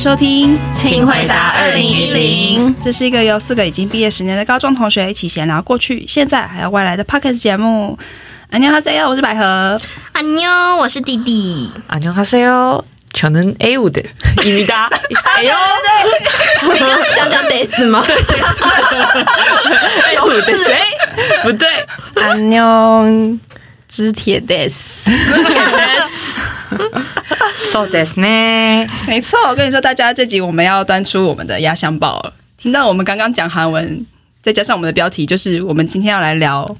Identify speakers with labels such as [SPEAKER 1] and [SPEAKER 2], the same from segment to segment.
[SPEAKER 1] 收听，
[SPEAKER 2] 请回答二零一零。
[SPEAKER 1] 这是一个由四个已经毕业十年的高中同学一起闲聊过去、现在还有未来的 Podcast 节目。안녕하세요，我是百合。
[SPEAKER 2] 안녕，我是弟弟。
[SPEAKER 3] 안녕하세요，저는에우的伊米达。哎呦，
[SPEAKER 2] 对，你刚刚是想讲 des 吗？
[SPEAKER 3] 哎呦，谁？不对，
[SPEAKER 4] 안녕， 知铁 des。
[SPEAKER 3] そうですね。
[SPEAKER 1] 没错，我跟你说，大家这集我们要端出我们的压箱宝了。听到我们刚刚讲韩文，再加上我们的标题，就是我们今天要来聊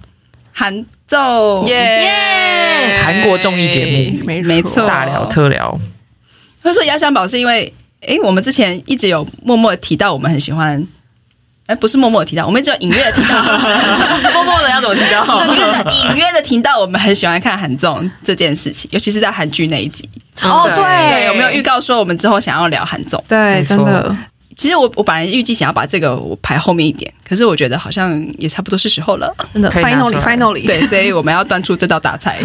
[SPEAKER 1] 韩综
[SPEAKER 3] 耶，韩国综艺节目，
[SPEAKER 1] 没没错，
[SPEAKER 3] 大聊特聊。
[SPEAKER 1] 会说压箱宝是因为，哎，我们之前一直有默默提到，我们很喜欢。 哎，不是默默的提到，我们只有隐约的提到，
[SPEAKER 3] 默默的要怎么提到？
[SPEAKER 1] 隐约的隐约的提到，我们很喜欢看韩综这件事情，尤其是在韩剧那一集。
[SPEAKER 4] 哦，对，
[SPEAKER 1] 对，有没有预告说我们之后想要聊韩综？
[SPEAKER 4] 对，真的。
[SPEAKER 1] 其实我我本来预计想要把这个我排后面一点，可是我觉得好像也差不多是时候了，
[SPEAKER 4] 真的。Finally, finally，
[SPEAKER 1] 对，所以我们要端出这道大菜，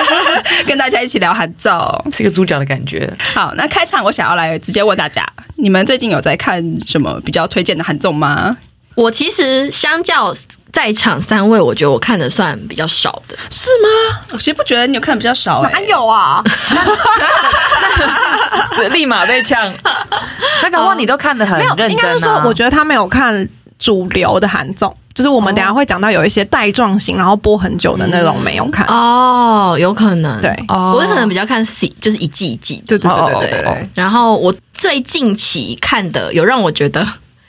[SPEAKER 1] 跟大家一起聊韩综，
[SPEAKER 3] 这个主角的感觉。
[SPEAKER 1] 好，那开场我想要来直接问大家，你们最近有在看什么比较推荐的韩综吗？
[SPEAKER 2] 我其实相较在场三位，我觉得我看的算比较少的，
[SPEAKER 1] 是吗？我其实不觉得你有看的比较少，欸，哪
[SPEAKER 4] 有啊？
[SPEAKER 3] 立马被呛。那个话你都看的很认真，啊，
[SPEAKER 4] 应该是说，我觉得他没有看主流的韩综，就是我们等下会讲到有一些带状型，然后播很久的那种没有看。
[SPEAKER 2] 哦，有可能，
[SPEAKER 4] 对，
[SPEAKER 2] 我可能比较看 C，就是一季一季，
[SPEAKER 4] 对对对对对，对，对。
[SPEAKER 2] 然后我最近期看的有让我觉得。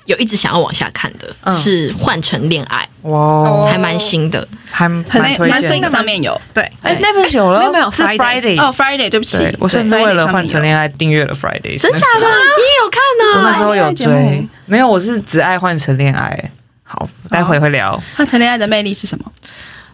[SPEAKER 2] 有一直想要往下看的是《换乘恋爱》，哇，还蛮新的，
[SPEAKER 3] 还蛮
[SPEAKER 1] 男生上面有？对，
[SPEAKER 3] 哎，Netflix 有了，
[SPEAKER 4] 没有没有
[SPEAKER 3] 是 Friday
[SPEAKER 1] 哦，Friday，对不起，
[SPEAKER 3] 我甚至为了《换成恋爱》订阅了 Friday，
[SPEAKER 2] 真假的？你也有看呢？
[SPEAKER 3] 那时候有追，没有，我是只爱《换乘恋爱》。好，待会会聊《
[SPEAKER 1] 换乘恋爱》的魅力是什么？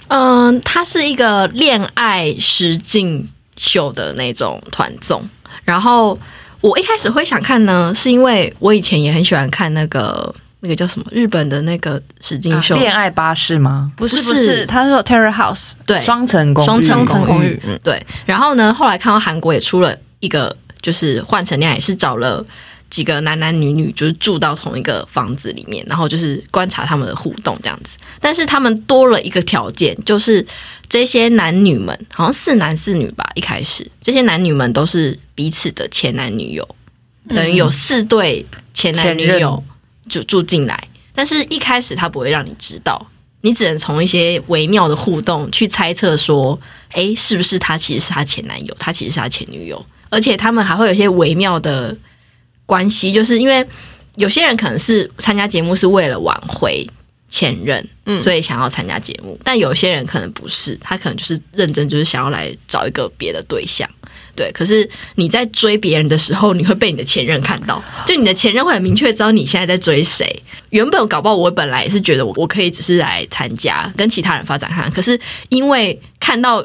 [SPEAKER 2] 嗯，它是一个恋爱实境秀的那种团综，然后。我一开始会想看呢，是因为我以前也很喜欢看那个那个叫什么日本的那个史金秀，
[SPEAKER 3] 恋爱巴士吗？
[SPEAKER 4] 不是不是，他说 Terrace House，
[SPEAKER 2] 对，
[SPEAKER 3] 双层公寓，
[SPEAKER 2] 双层公寓，嗯，对。然后呢，后来看到韩国也出了一个，就是换乘恋爱，是找了几个男男女女，就是住到同一个房子里面，然后就是观察他们的互动这样子。但是他们多了一个条件，就是这些男女们好像四男四女吧，一开始这些男女们都是。彼此的前男女友，等于有四对前男女友就住进来，但是一开始他不会让你知道，你只能从一些微妙的互动去猜测说，诶，是不是他其实是他前男友，他其实是他前女友，而且他们还会有一些微妙的关系，就是因为有些人可能是参加节目是为了挽回前任，嗯所以想要参加节目，但有些人可能不是，他可能就是认真，就是想要来找一个别的对象。对，可是你在追别人的时候，你会被你的前任看到，就你的前任会很明确知道你现在在追谁。原本搞不好我本来也是觉得我我可以只是来参加，跟其他人发展看，可是因为看到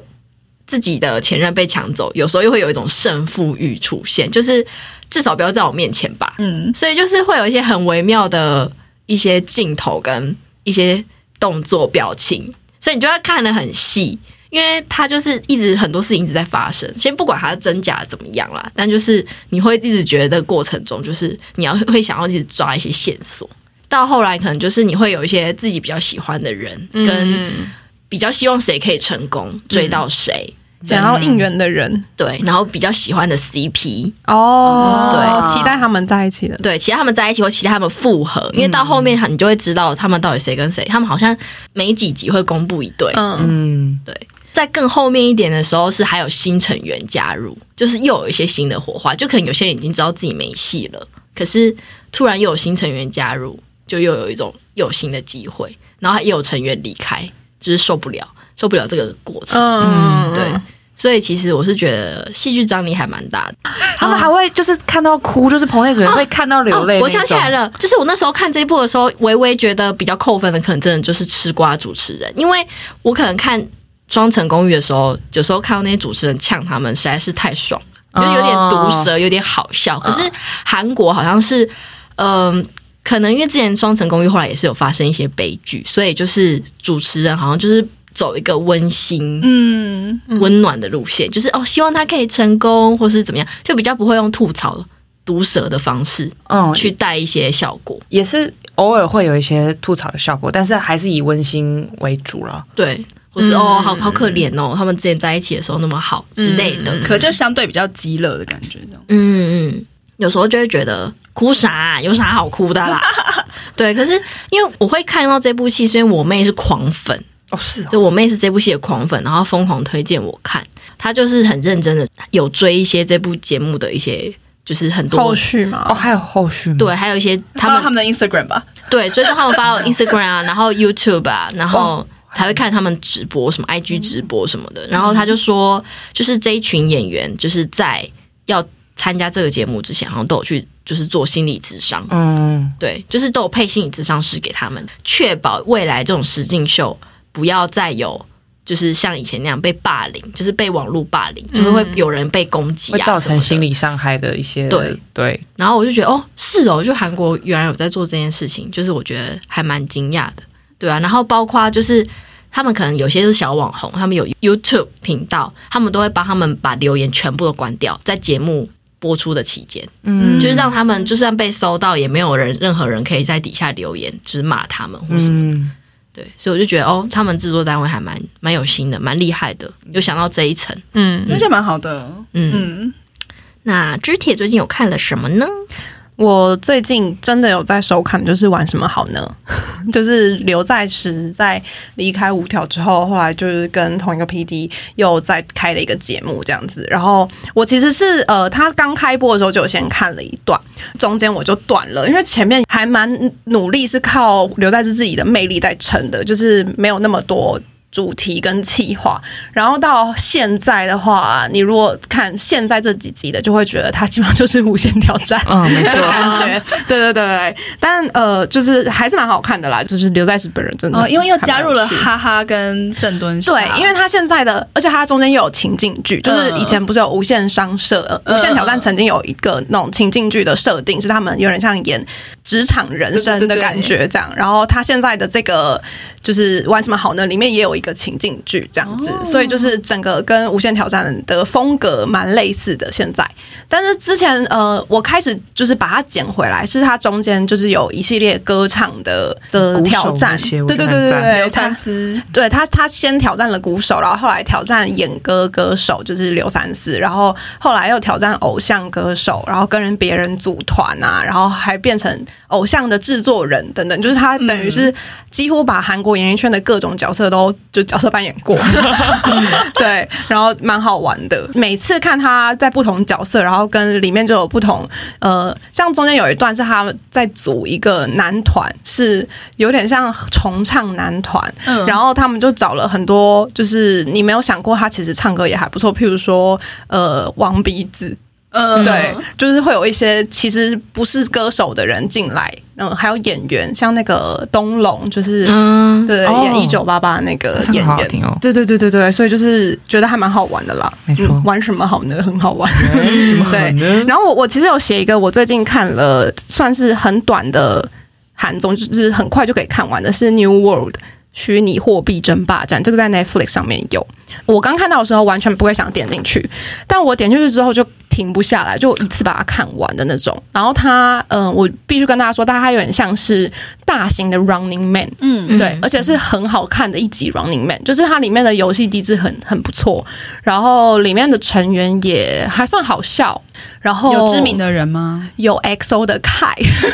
[SPEAKER 2] 自己的前任被抢走，有时候又会有一种胜负欲出现，就是至少不要在我面前吧。嗯，所以就是会有一些很微妙的一些镜头跟一些动作表情，所以你就要看得很细。因为他就是一直很多事情一直在发生，先不管它真假怎么样啦，但就是你会一直觉得过程中，就是你要会想要一直抓一些线索，到后来可能就是你会有一些自己比较喜欢的人，跟比较希望谁可以成功追到谁，
[SPEAKER 4] 想要应援的人，
[SPEAKER 2] 对，然后比较喜欢的 CP
[SPEAKER 4] 哦，对，期待他们在一起的，
[SPEAKER 2] 对，期待他们在一起或期待他们复合，因为到后面你就会知道他们到底谁跟谁，他们好像每几集会公布一对，嗯，对。在更后面一点的时候，是还有新成员加入，就是又有一些新的火花。就可能有些人已经知道自己没戏了，可是突然又有新成员加入，就又有一种又有新的机会。然后也有成员离开，就是受不了，受不了这个过程。嗯，对。所以其实我是觉得戏剧张力还蛮大的。
[SPEAKER 3] 他们还会就是看到哭，就是朋友可能会看到流泪。
[SPEAKER 2] 我想起来了，就是我那时候看这一部的时候，微微觉得比较扣分的，可能真的就是吃瓜主持人，因为我可能看。双层公寓的时候，有时候看到那些主持人呛他们，实在是太爽了，就有点毒舌，有点好笑。可是韩国好像是，嗯、呃，可能因为之前双层公寓后来也是有发生一些悲剧，所以就是主持人好像就是走一个温馨、嗯。温暖的路线，就是哦，希望他可以成功，或是怎么样，就比较不会用吐槽毒舌的方式，
[SPEAKER 3] 嗯，
[SPEAKER 2] 去带一些效果，
[SPEAKER 3] 也是偶尔会有一些吐槽的效果，但是还是以温馨为主了。
[SPEAKER 2] 对，或是、
[SPEAKER 1] 嗯、
[SPEAKER 2] 哦，好好可怜哦，他们之前在一起的时候那么好之类的，
[SPEAKER 1] 嗯、可就相对比较激乐的感觉，
[SPEAKER 2] 嗯嗯，有时候就会觉得哭啥、啊，有啥好哭的啦？对，可是因为我会看到这部戏，所以我妹是狂粉
[SPEAKER 3] 哦，是哦，
[SPEAKER 2] 就我妹是这部戏的狂粉，然后疯狂推荐我看，她就是很认真的有追一些这部节目的一些。就是很多
[SPEAKER 4] 后续嘛，
[SPEAKER 3] 哦，还有后续吗？
[SPEAKER 2] 对，还有一些他们
[SPEAKER 1] 他们的 Instagram 吧，
[SPEAKER 2] 对，追踪他们发了 Instagram 啊，然后 YouTube 啊，然后才会看他们直播，什么 IG 直播什么的。然后他就说，就是这一群演员，就是在要参加这个节目之前，好像都有去就是做心理智商，
[SPEAKER 3] 嗯，
[SPEAKER 2] 对，就是都有配心理智商师给他们，确保未来这种实境秀不要再有。就是像以前那样被霸凌，就是被网络霸凌，就是会有人被攻击、啊，
[SPEAKER 3] 会造成心理伤害的一些。
[SPEAKER 2] 对
[SPEAKER 3] 对。
[SPEAKER 2] 然后我就觉得，哦，是哦，就韩国原来有在做这件事情，就是我觉得还蛮惊讶的，对啊。然后包括就是他们可能有些是小网红，他们有 YouTube 频道，他们都会帮他们把留言全部都关掉，在节目播出的期间，嗯，就是让他们就算被搜到，也没有人任何人可以在底下留言，就是骂他们或什么的。嗯对，所以我就觉得哦，他们制作单位还蛮蛮有心的，蛮厉害的，有想到这一层，
[SPEAKER 1] 嗯，那就蛮好的，
[SPEAKER 2] 嗯嗯。那知铁最近有看了什么呢？
[SPEAKER 4] 我最近真的有在收看，就是玩什么好呢？就是刘在石在离开五条之后，后来就是跟同一个 PD 又再开了一个节目这样子。然后我其实是呃，他刚开播的时候就先看了一段，中间我就断了，因为前面还蛮努力，是靠刘在石自己的魅力在撑的，就是没有那么多。主题跟企划，然后到现在的话，你如果看现在这几集的，就会觉得它基本上就是无限挑战，
[SPEAKER 3] 嗯，没错，
[SPEAKER 4] 感觉，对对对，但呃，就是还是蛮好看的啦，就是刘在石本人真的，
[SPEAKER 1] 哦，因为又加入了哈哈跟郑敦硕，
[SPEAKER 4] 对，因为他现在的，而且他中间又有情境剧，就是以前不是有无限商社、呃、无限挑战曾经有一个那种情境剧的设定，是他们有点像演职场人生的感觉这样，然后他现在的这个就是玩什么好呢？里面也有。一个情境剧这样子，所以就是整个跟《无限挑战》的风格蛮类似的。现在，但是之前呃，我开始就是把它捡回来，是它中间就是有一系列歌唱的的挑战，对对对对对，
[SPEAKER 1] 刘三思，
[SPEAKER 4] 对他他先挑战了鼓手，然后后来挑战演歌歌手，就是刘三思，然后后来又挑战偶像歌手，然后跟人别人组团啊，然后还变成偶像的制作人等等，就是他等于是几乎把韩国演艺圈的各种角色都。就角色扮演过，对，然后蛮好玩的。每次看他在不同角色，然后跟里面就有不同，呃，像中间有一段是他在组一个男团，是有点像重唱男团，嗯，然后他们就找了很多，就是你没有想过他其实唱歌也还不错，譬如说，呃，王鼻子。嗯，对，就是会有一些其实不是歌手的人进来，嗯，还有演员，像那个东龙，就是嗯，对，哦、演一九八八那个演员，哦、对对对对对，所以就是觉得还蛮好玩的啦。没错、嗯，玩什么好呢？很好玩，什么好呢？对。然后我我其实有写一个，我最近看了算是很短的韩综，就是很快就可以看完的，是《New World》虚拟货币争霸战，这个在 Netflix 上面有。我刚看到的时候完全不会想点进去，但我点进去之后就。停不下来，就一次把它看完的那种。然后它，嗯、呃，我必须跟大家说，它有点像是大型的 Running Man，嗯，对，而且是很好看的一集 Running Man，就是它里面的游戏机制很很不错，然后里面的成员也还算好笑。然后
[SPEAKER 1] 有知名的人吗？
[SPEAKER 4] 有 XO 的 Kai，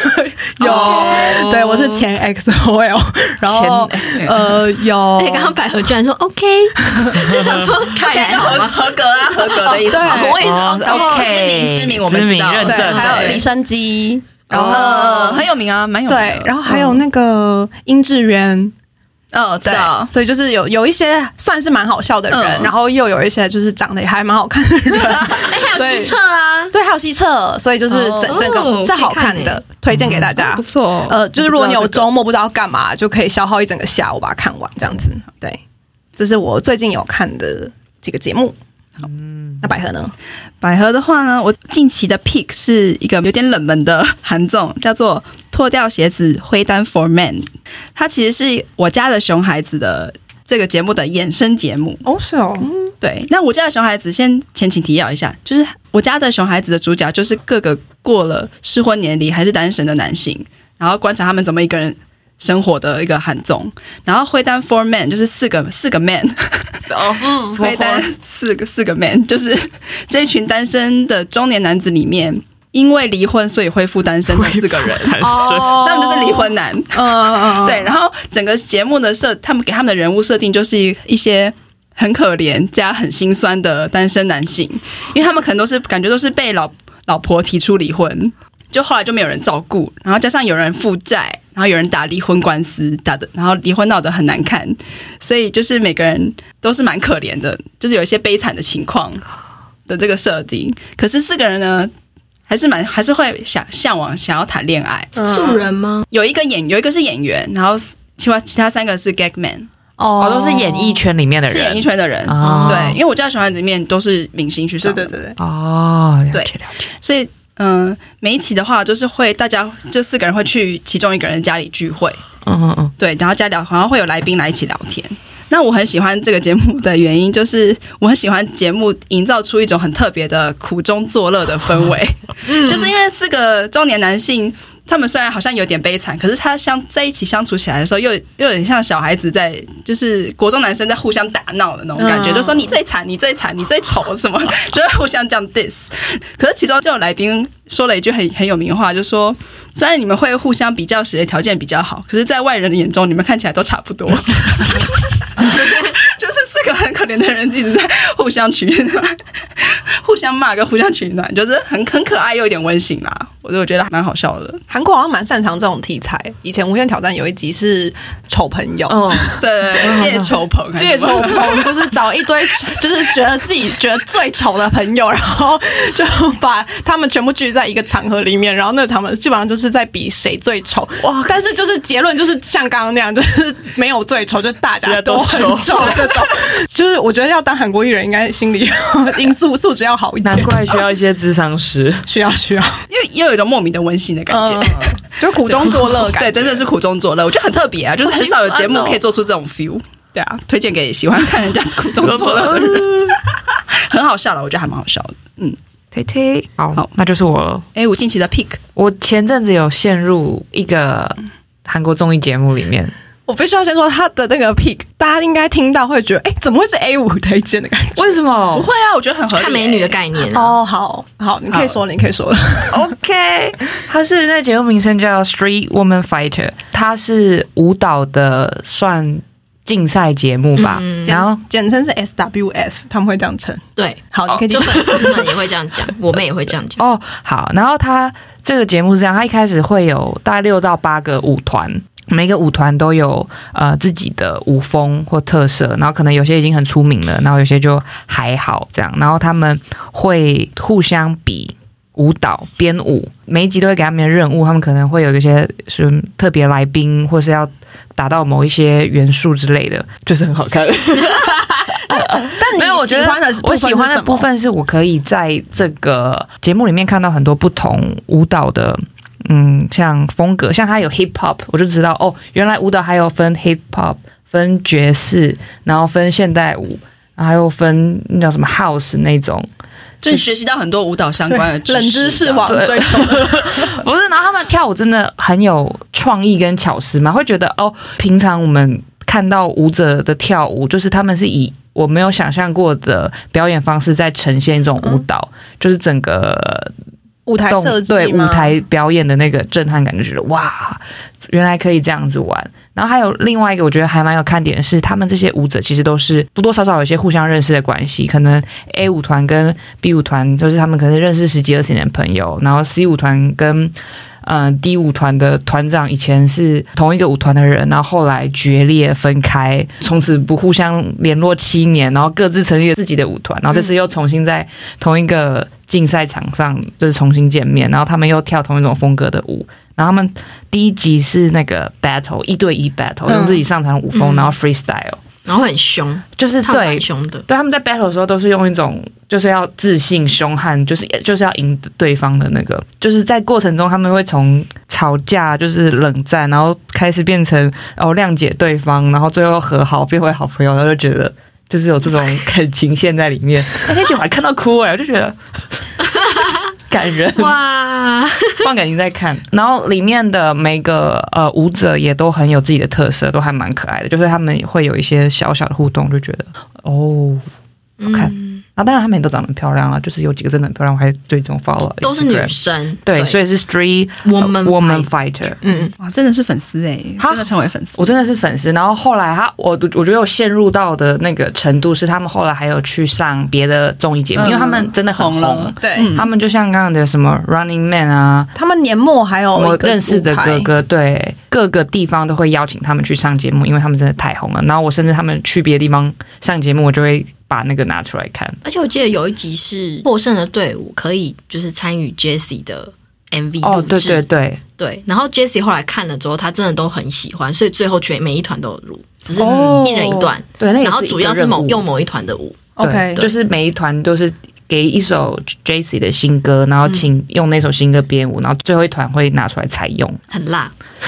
[SPEAKER 4] 有，Okay. 对我是前 XOL，然后前呃有，
[SPEAKER 2] 对，刚刚百合居然说 OK，就想说 Kai 合合格啊，合格的意思，我也是。然后知名知名我们知道，
[SPEAKER 4] 对，还有李生基，
[SPEAKER 1] 然后很有名啊，蛮有名。
[SPEAKER 4] 对，然后还有那个殷志源。
[SPEAKER 1] 哦，知道，
[SPEAKER 4] 所以就是有有一些算是蛮好笑的人，嗯、然后又有一些就是长得也还蛮好看的人。
[SPEAKER 2] 哎，还有西澈啊，
[SPEAKER 4] 对，还有西澈，所以就是整整个是好看的，推荐给大家。
[SPEAKER 1] 不错，
[SPEAKER 4] 呃，就是如果你有周末不知道干嘛，就可以消耗一整个下午把它看完，这样子。对，这是我最近有看的几个节目。好，那百合呢？
[SPEAKER 1] 百合的话呢，我近期的 pick 是一个有点冷门的韩综，叫做《脱掉鞋子挥单 for man》。它其实是我家的熊孩子的这个节目的衍生节目。
[SPEAKER 4] 哦，是哦，嗯、
[SPEAKER 1] 对。那我家的熊孩子先前情提要一下，就是我家的熊孩子的主角就是各个过了适婚年龄还是单身的男性，然后观察他们怎么一个人生活的一个韩综。然后灰单 Four Man 就是四个四个 man，
[SPEAKER 3] 哦，嗯，
[SPEAKER 1] 灰单四个四个 man 就是这一群单身的中年男子里面，因为离婚所以恢复单身的四个人，
[SPEAKER 4] 哦，
[SPEAKER 1] 他们就是离婚男。
[SPEAKER 4] 嗯嗯嗯，
[SPEAKER 1] 对。然后整个节目的设，他们给他们的人物设定就是一一些。很可怜加很心酸的单身男性，因为他们可能都是感觉都是被老老婆提出离婚，就后来就没有人照顾，然后加上有人负债，然后有人打离婚官司打的，然后离婚闹得很难看，所以就是每个人都是蛮可怜的，就是有一些悲惨的情况的这个设定。可是四个人呢，还是蛮还是会想向往想要谈恋爱。
[SPEAKER 2] 素人吗？
[SPEAKER 1] 有一个演有一个是演员，然后其他其他三个是 gag man。
[SPEAKER 3] 哦，都是演艺圈里面的人，
[SPEAKER 1] 是演艺圈的人。
[SPEAKER 3] 哦、
[SPEAKER 1] 对，因为我家小孩子里面都是明星去上的。
[SPEAKER 4] 对对对对。
[SPEAKER 3] 哦，了解
[SPEAKER 1] 对
[SPEAKER 3] 了解。
[SPEAKER 1] 所以，嗯、呃，每一期的话，就是会大家这四个人会去其中一个人家里聚会。
[SPEAKER 3] 嗯嗯嗯。
[SPEAKER 1] 对，然后家里，好像会有来宾来一起聊天。那我很喜欢这个节目的原因，就是我很喜欢节目营造出一种很特别的苦中作乐的氛围。嗯、就是因为四个中年男性。他们虽然好像有点悲惨，可是他相在一起相处起来的时候，又又有点像小孩子在，就是国中男生在互相打闹的那种感觉，嗯、就说你最惨，你最惨，你最丑什么，就会互相这样 diss。可是其中就有来宾说了一句很很有名的话，就说虽然你们会互相比较谁的条件比较好，可是在外人的眼中，你们看起来都差不多。就是四个很可怜的人一直在互相取暖，互相骂跟互相取暖，就是很很可爱又有点温馨啦。我就觉得蛮好笑的。
[SPEAKER 4] 韩国好像蛮擅长这种题材。以前《无限挑战》有一集是丑朋友，
[SPEAKER 1] 哦，对，借丑朋，
[SPEAKER 4] 借丑朋，就是找一堆就是觉得自己觉得最丑的朋友，然后就把他们全部聚在一个场合里面，然后那场合基本上就是在比谁最丑。哇！但是就是结论就是像刚刚那样，就是没有最丑，就大家 都很丑这种。就是我觉得要当韩国艺人，应该心理因素素质要好一点。
[SPEAKER 3] 难怪需要一些智商师，
[SPEAKER 4] 需要需要，
[SPEAKER 1] 因为又有一种莫名的温馨的感觉，
[SPEAKER 4] 嗯、就是苦中作乐感。
[SPEAKER 1] 对，真的是苦中作乐。我觉得很特别啊，就是很少有节目可以做出这种 feel。对啊，推荐给喜欢看人家苦中作乐的人，很好笑了。我觉得还蛮好笑的。嗯，
[SPEAKER 3] 推推，好，好，那就是我了。
[SPEAKER 1] 哎，吴静琪的 pick，
[SPEAKER 3] 我前阵子有陷入一个韩国综艺节目里面。
[SPEAKER 4] 我必须要先说他的那个 pick，大家应该听到会觉得，哎，怎么会是 A 五推荐的感觉？
[SPEAKER 3] 为什么？
[SPEAKER 1] 不会啊，我觉得很合理。
[SPEAKER 2] 看美女的概念
[SPEAKER 4] 哦，好好，你可以说，你可以说了。
[SPEAKER 3] OK，他是那节目名称叫 Street Woman Fighter，他是舞蹈的算竞赛节目吧，然后
[SPEAKER 4] 简称是 SWF，他们会这样称。
[SPEAKER 2] 对，
[SPEAKER 4] 好，你可以
[SPEAKER 2] 就粉丝们也会这样讲，我们也会这样讲。
[SPEAKER 3] 哦，好，然后他这个节目是这样，他一开始会有大概六到八个舞团。每个舞团都有呃自己的舞风或特色，然后可能有些已经很出名了，然后有些就还好这样，然后他们会互相比舞蹈编舞，每一集都会给他们的任务，他们可能会有一些是特别来宾，或是要达到某一些元素之类的，就是很好看。
[SPEAKER 4] 但你我觉得
[SPEAKER 3] 我喜欢的部分是我可以在这个节目里面看到很多不同舞蹈的。嗯，像风格，像它有 hip hop，我就知道哦，原来舞蹈还有分 hip hop，分爵士，然后分现代舞，还有分那叫什么 house 那种，
[SPEAKER 1] 就学习到很多舞蹈相关的知识，
[SPEAKER 4] 冷知识网追求。
[SPEAKER 3] 不是，然后他们跳舞真的很有创意跟巧思嘛，会觉得哦，平常我们看到舞者的跳舞，就是他们是以我没有想象过的表演方式在呈现一种舞蹈，嗯、就是整个。
[SPEAKER 4] 舞台设计
[SPEAKER 3] 对舞台表演的那个震撼感，就觉得哇，原来可以这样子玩。然后还有另外一个，我觉得还蛮有看点的是，他们这些舞者其实都是多多少少有一些互相认识的关系。可能 A 舞团跟 B 舞团，就是他们可能认识十几二十年的朋友。然后 C 舞团跟嗯、呃、D 舞团的团长以前是同一个舞团的人，然后后来决裂分开，从此不互相联络七年，然后各自成立了自己的舞团。然后这次又重新在同一个。竞赛场上就是重新见面，然后他们又跳同一种风格的舞。然后他们第一集是那个 battle 一对一 battle，用自己上场舞风，嗯、然后 freestyle，
[SPEAKER 2] 然后很凶，
[SPEAKER 3] 就是对
[SPEAKER 2] 凶的。
[SPEAKER 3] 对，他们在 battle 的时候都是用一种就是要自信、凶悍，就是就是要赢对方的那个。就是在过程中，他们会从吵架就是冷战，然后开始变成哦谅解对方，然后最后和好变回好朋友，他就觉得。就是有这种 感情线在里面，那天就还看到哭哎，我就觉得 感人
[SPEAKER 2] 哇，
[SPEAKER 3] 放感情在看。然后里面的每个呃舞者也都很有自己的特色，都还蛮可爱的。就是他们会有一些小小的互动，就觉得哦，好看。
[SPEAKER 2] 嗯
[SPEAKER 3] 啊，当然他们也都长得很漂亮啊，就是有几个真的很漂亮，我还最终 follow
[SPEAKER 2] 都是女生，
[SPEAKER 3] 对，所以是 Street
[SPEAKER 2] Woman
[SPEAKER 3] Woman Fighter，
[SPEAKER 4] 嗯，
[SPEAKER 1] 哇，真的是粉丝哎，真的成为粉丝，
[SPEAKER 3] 我真的是粉丝。然后后来他，我我觉得我陷入到的那个程度是，他们后来还有去上别的综艺节目，因为他们真的很红，
[SPEAKER 4] 对，
[SPEAKER 3] 他们就像刚刚的什么 Running Man 啊，
[SPEAKER 4] 他们年末还有
[SPEAKER 3] 我认识的哥哥，对，各个地方都会邀请他们去上节目，因为他们真的太红了。然后我甚至他们去别的地方上节目，我就会。把那个拿出来看，
[SPEAKER 2] 而且我记得有一集是获胜的队伍可以就是参与 Jessie 的 MV
[SPEAKER 3] 哦，对对对。
[SPEAKER 2] 对，然后 Jessie 后来看了之后，他真的都很喜欢，所以最后全每一团都有录，只是一人一段，
[SPEAKER 3] 哦、对，
[SPEAKER 2] 然后主要是某用某一团的舞
[SPEAKER 4] ，OK，
[SPEAKER 3] 就是每一团都是给一首 Jessie 的新歌，然后请用那首新歌编舞，然后最后一团会拿出来采用，
[SPEAKER 2] 很辣，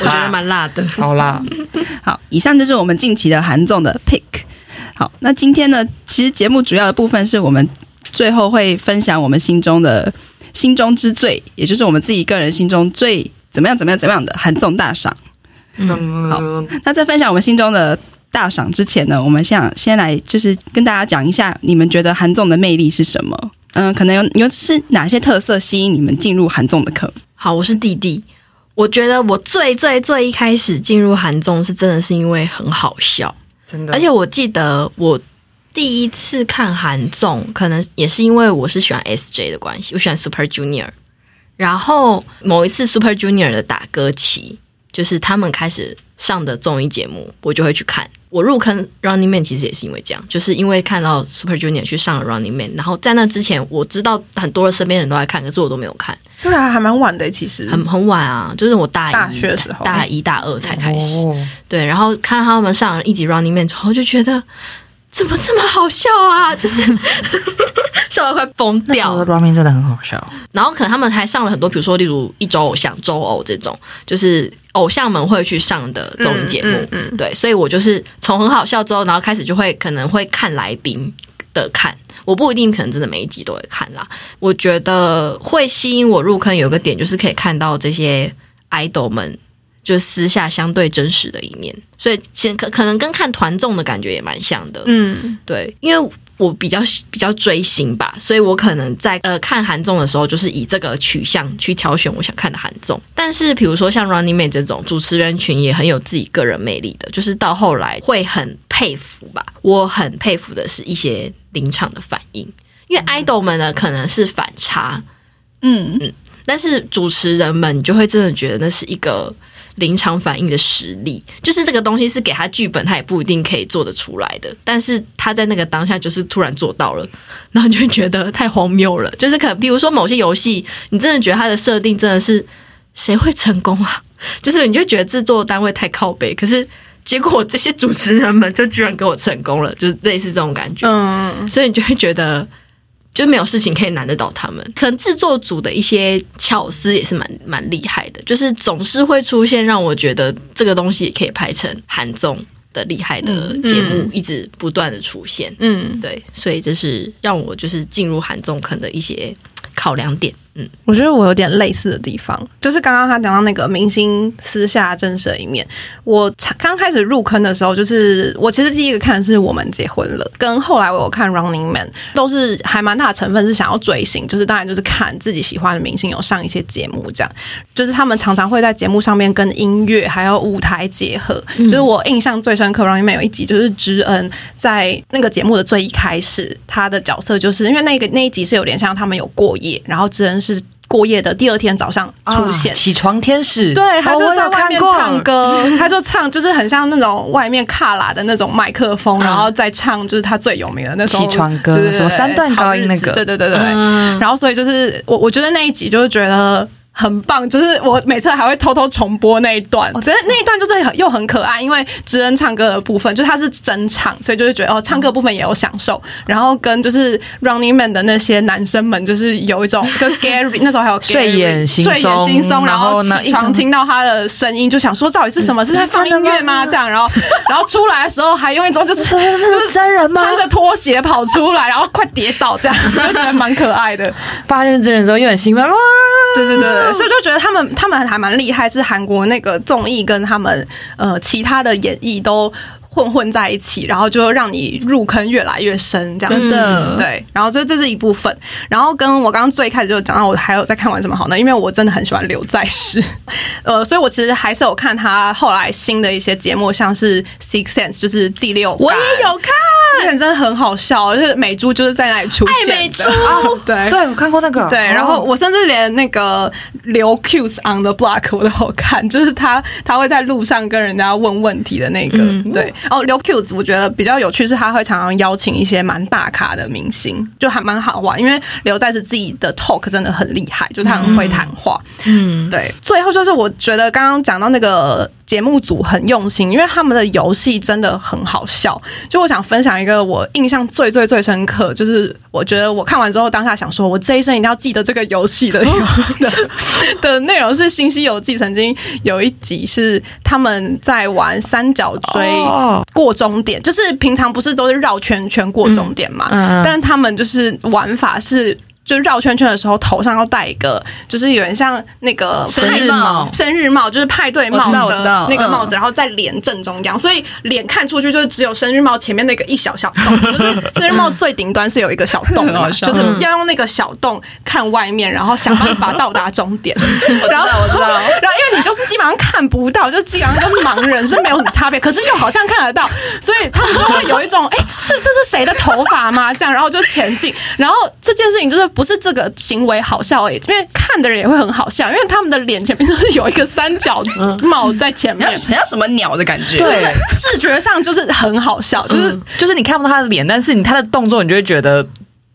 [SPEAKER 2] 我觉得蛮辣的，
[SPEAKER 3] 好辣，
[SPEAKER 1] 好，以上就是我们近期的韩总的 Pick。好，那今天呢，其实节目主要的部分是我们最后会分享我们心中的心中之最，也就是我们自己个人心中最怎么样怎么样怎么样的韩综大赏。嗯，好，那在分享我们心中的大赏之前呢，我们想先来就是跟大家讲一下，你们觉得韩综的魅力是什么？嗯，可能有有是哪些特色吸引你们进入韩综的课？
[SPEAKER 2] 好，我是弟弟，我觉得我最最最一开始进入韩综是真的是因为很好笑。
[SPEAKER 3] 真的，
[SPEAKER 2] 而且我记得我第一次看韩综，可能也是因为我是喜欢 SJ 的关系，我喜欢 Super Junior。然后某一次 Super Junior 的打歌期，就是他们开始上的综艺节目，我就会去看。我入坑 Running Man 其实也是因为这样，就是因为看到 Super Junior 去上了 Running Man，然后在那之前我知道很多的身边人都在看，可是我都没有看。
[SPEAKER 4] 对啊，还蛮晚的，其实
[SPEAKER 2] 很很晚啊，就是我大一
[SPEAKER 4] 大学的时候，
[SPEAKER 2] 大一大二才开始。
[SPEAKER 3] 哦、
[SPEAKER 2] 对，然后看他们上了一集 Running Man 之后，就觉得怎么这么好笑啊，就是 笑得快崩掉。
[SPEAKER 3] Running Man 真的很好笑。
[SPEAKER 2] 然后可能他们还上了很多，比如说例如一周偶像、周偶这种，就是偶像们会去上的综艺节目。嗯，嗯嗯对，所以我就是从很好笑之后，然后开始就会可能会看来宾的看。我不一定可能真的每一集都会看啦。我觉得会吸引我入坑有一个点，就是可以看到这些 idol 们就私下相对真实的一面，所以其实可可能跟看团综的感觉也蛮像的。嗯，对，因为我比较比较追星吧，所以我可能在呃看韩综的时候，就是以这个取向去挑选我想看的韩综。但是比如说像 Running Man 这种主持人群也很有自己个人魅力的，就是到后来会很佩服吧。我很佩服的是一些。临场的反应，因为 idol 们呢可能是反差，嗯嗯，但是主持人们就会真的觉得那是一个临场反应的实力，就是这个东西是给他剧本，他也不一定可以做得出来的，但是他在那个当下就是突然做到了，然后你就会觉得太荒谬了，就是可能比如说某些游戏，你真的觉得它的设定真的是谁会成功啊？就是你就觉得制作单位太靠北，可是。结果这些主持人们就居然给我成功了，就是类似这种感觉，嗯，所以你就会觉得就没有事情可以难得倒他们。可能制作组的一些巧思也是蛮蛮厉害的，就是总是会出现让我觉得这个东西也可以拍成韩综的厉害的节目，一直不断的出现，嗯，对，所以这是让我就是进入韩综坑的一些考量点。嗯，
[SPEAKER 4] 我觉得我有点类似的地方，就是刚刚他讲到那个明星私下真实的一面。我刚开始入坑的时候，就是我其实第一个看的是《我们结婚了》，跟后来我有看《Running Man》，都是还蛮大的成分是想要追星，就是当然就是看自己喜欢的明星有上一些节目，这样就是他们常常会在节目上面跟音乐还有舞台结合。嗯、就是我印象最深刻，《Running Man》有一集就是知恩在那个节目的最一开始，他的角色就是因为那个那一集是有点像他们有过夜，然后知恩是。过夜的第二天早上出现，
[SPEAKER 3] 啊、起床天使，
[SPEAKER 4] 对，他就在外面唱歌，他就唱，就是很像那种外面卡拉的那种麦克风，嗯、然后再唱，就是他最有名的那首
[SPEAKER 3] 起床歌，什么三段高音那个，
[SPEAKER 4] 对对对对对。嗯、然后所以就是我，我觉得那一集就是觉得很棒，就是我每次还会偷偷重播那一段。我觉得那一段就是很又很可爱，因为知恩唱歌的部分，就他是真唱，所以就是觉得哦，唱歌部分也有享受。然后跟就是 Running Man 的那些男生们，就是有一种就 Gary 那时候还有 Gary,
[SPEAKER 3] 睡眼惺忪，
[SPEAKER 4] 睡眼惺忪，然后起床听到他的声音，就想说到底是什么？是在放音乐吗？这样，然后 然后出来的时候还用一种就是 就是真人吗？穿着拖鞋跑出来，然后快跌倒，这样就觉得蛮可爱的。
[SPEAKER 3] 发现真人之后又很兴奋，哇！
[SPEAKER 4] 对对对，所以就觉得他们他们还蛮厉害，是韩国那个综艺跟他们呃其他的演绎都。混混在一起，然后就让你入坑越来越深，这
[SPEAKER 1] 样。的。
[SPEAKER 4] 对。然后就这是一部分，然后跟我刚刚最开始就讲到，我还有在看完什么好呢？因为我真的很喜欢刘在石，呃，所以我其实还是有看他后来新的一些节目，像是《Six Sense》，就是第六，
[SPEAKER 1] 我也有看，
[SPEAKER 4] 之前真的很好笑，就是美珠就是在那里出现，
[SPEAKER 1] 爱美珠，
[SPEAKER 4] 对。
[SPEAKER 3] 对，我看过那个，
[SPEAKER 4] 对，然后我甚至连那个刘 Q's on the Block 我都有看，就是他他会在路上跟人家问问题的那个，嗯、对。哦，刘 Q 子我觉得比较有趣是，他会常常邀请一些蛮大咖的明星，就还蛮好玩。因为刘在是自己的 talk 真的很厉害，就他很会谈话。嗯，对。最后就是我觉得刚刚讲到那个。节目组很用心，因为他们的游戏真的很好笑。就我想分享一个我印象最最最深刻，就是我觉得我看完之后当下想说，我这一生一定要记得这个游戏的的 的内容是《新西游记》曾经有一集是他们在玩三角锥过终点，就是平常不是都是绕圈圈过终点嘛？但是他们就是玩法是。就绕圈圈的时候，头上要戴一个，就是有点像那个
[SPEAKER 1] 生日帽，
[SPEAKER 4] 生日帽就是派对帽
[SPEAKER 1] 的那
[SPEAKER 4] 个帽子，然后在脸正中央，所以脸看出去就是只有生日帽前面那个一小小洞，就是生日帽最顶端是有一个小洞的，就是要用那个小洞看外面，然后想办法到达终点。然后我知道，然后因为你就是基本上看不到，就基本上跟盲人是没有什么差别，可是又好像看得到，所以他们就会有一种，哎，是这是谁的头发吗？这样，然后就前进，然后这件事情就是。不是这个行为好笑而已，因为看的人也会很好笑，因为他们的脸前面都是有一个三角帽在前面，
[SPEAKER 1] 很像什么鸟的感觉。
[SPEAKER 4] 对，视觉上就是很好笑，就是、嗯、
[SPEAKER 3] 就是你看不到他的脸，但是你他的动作，你就会觉得。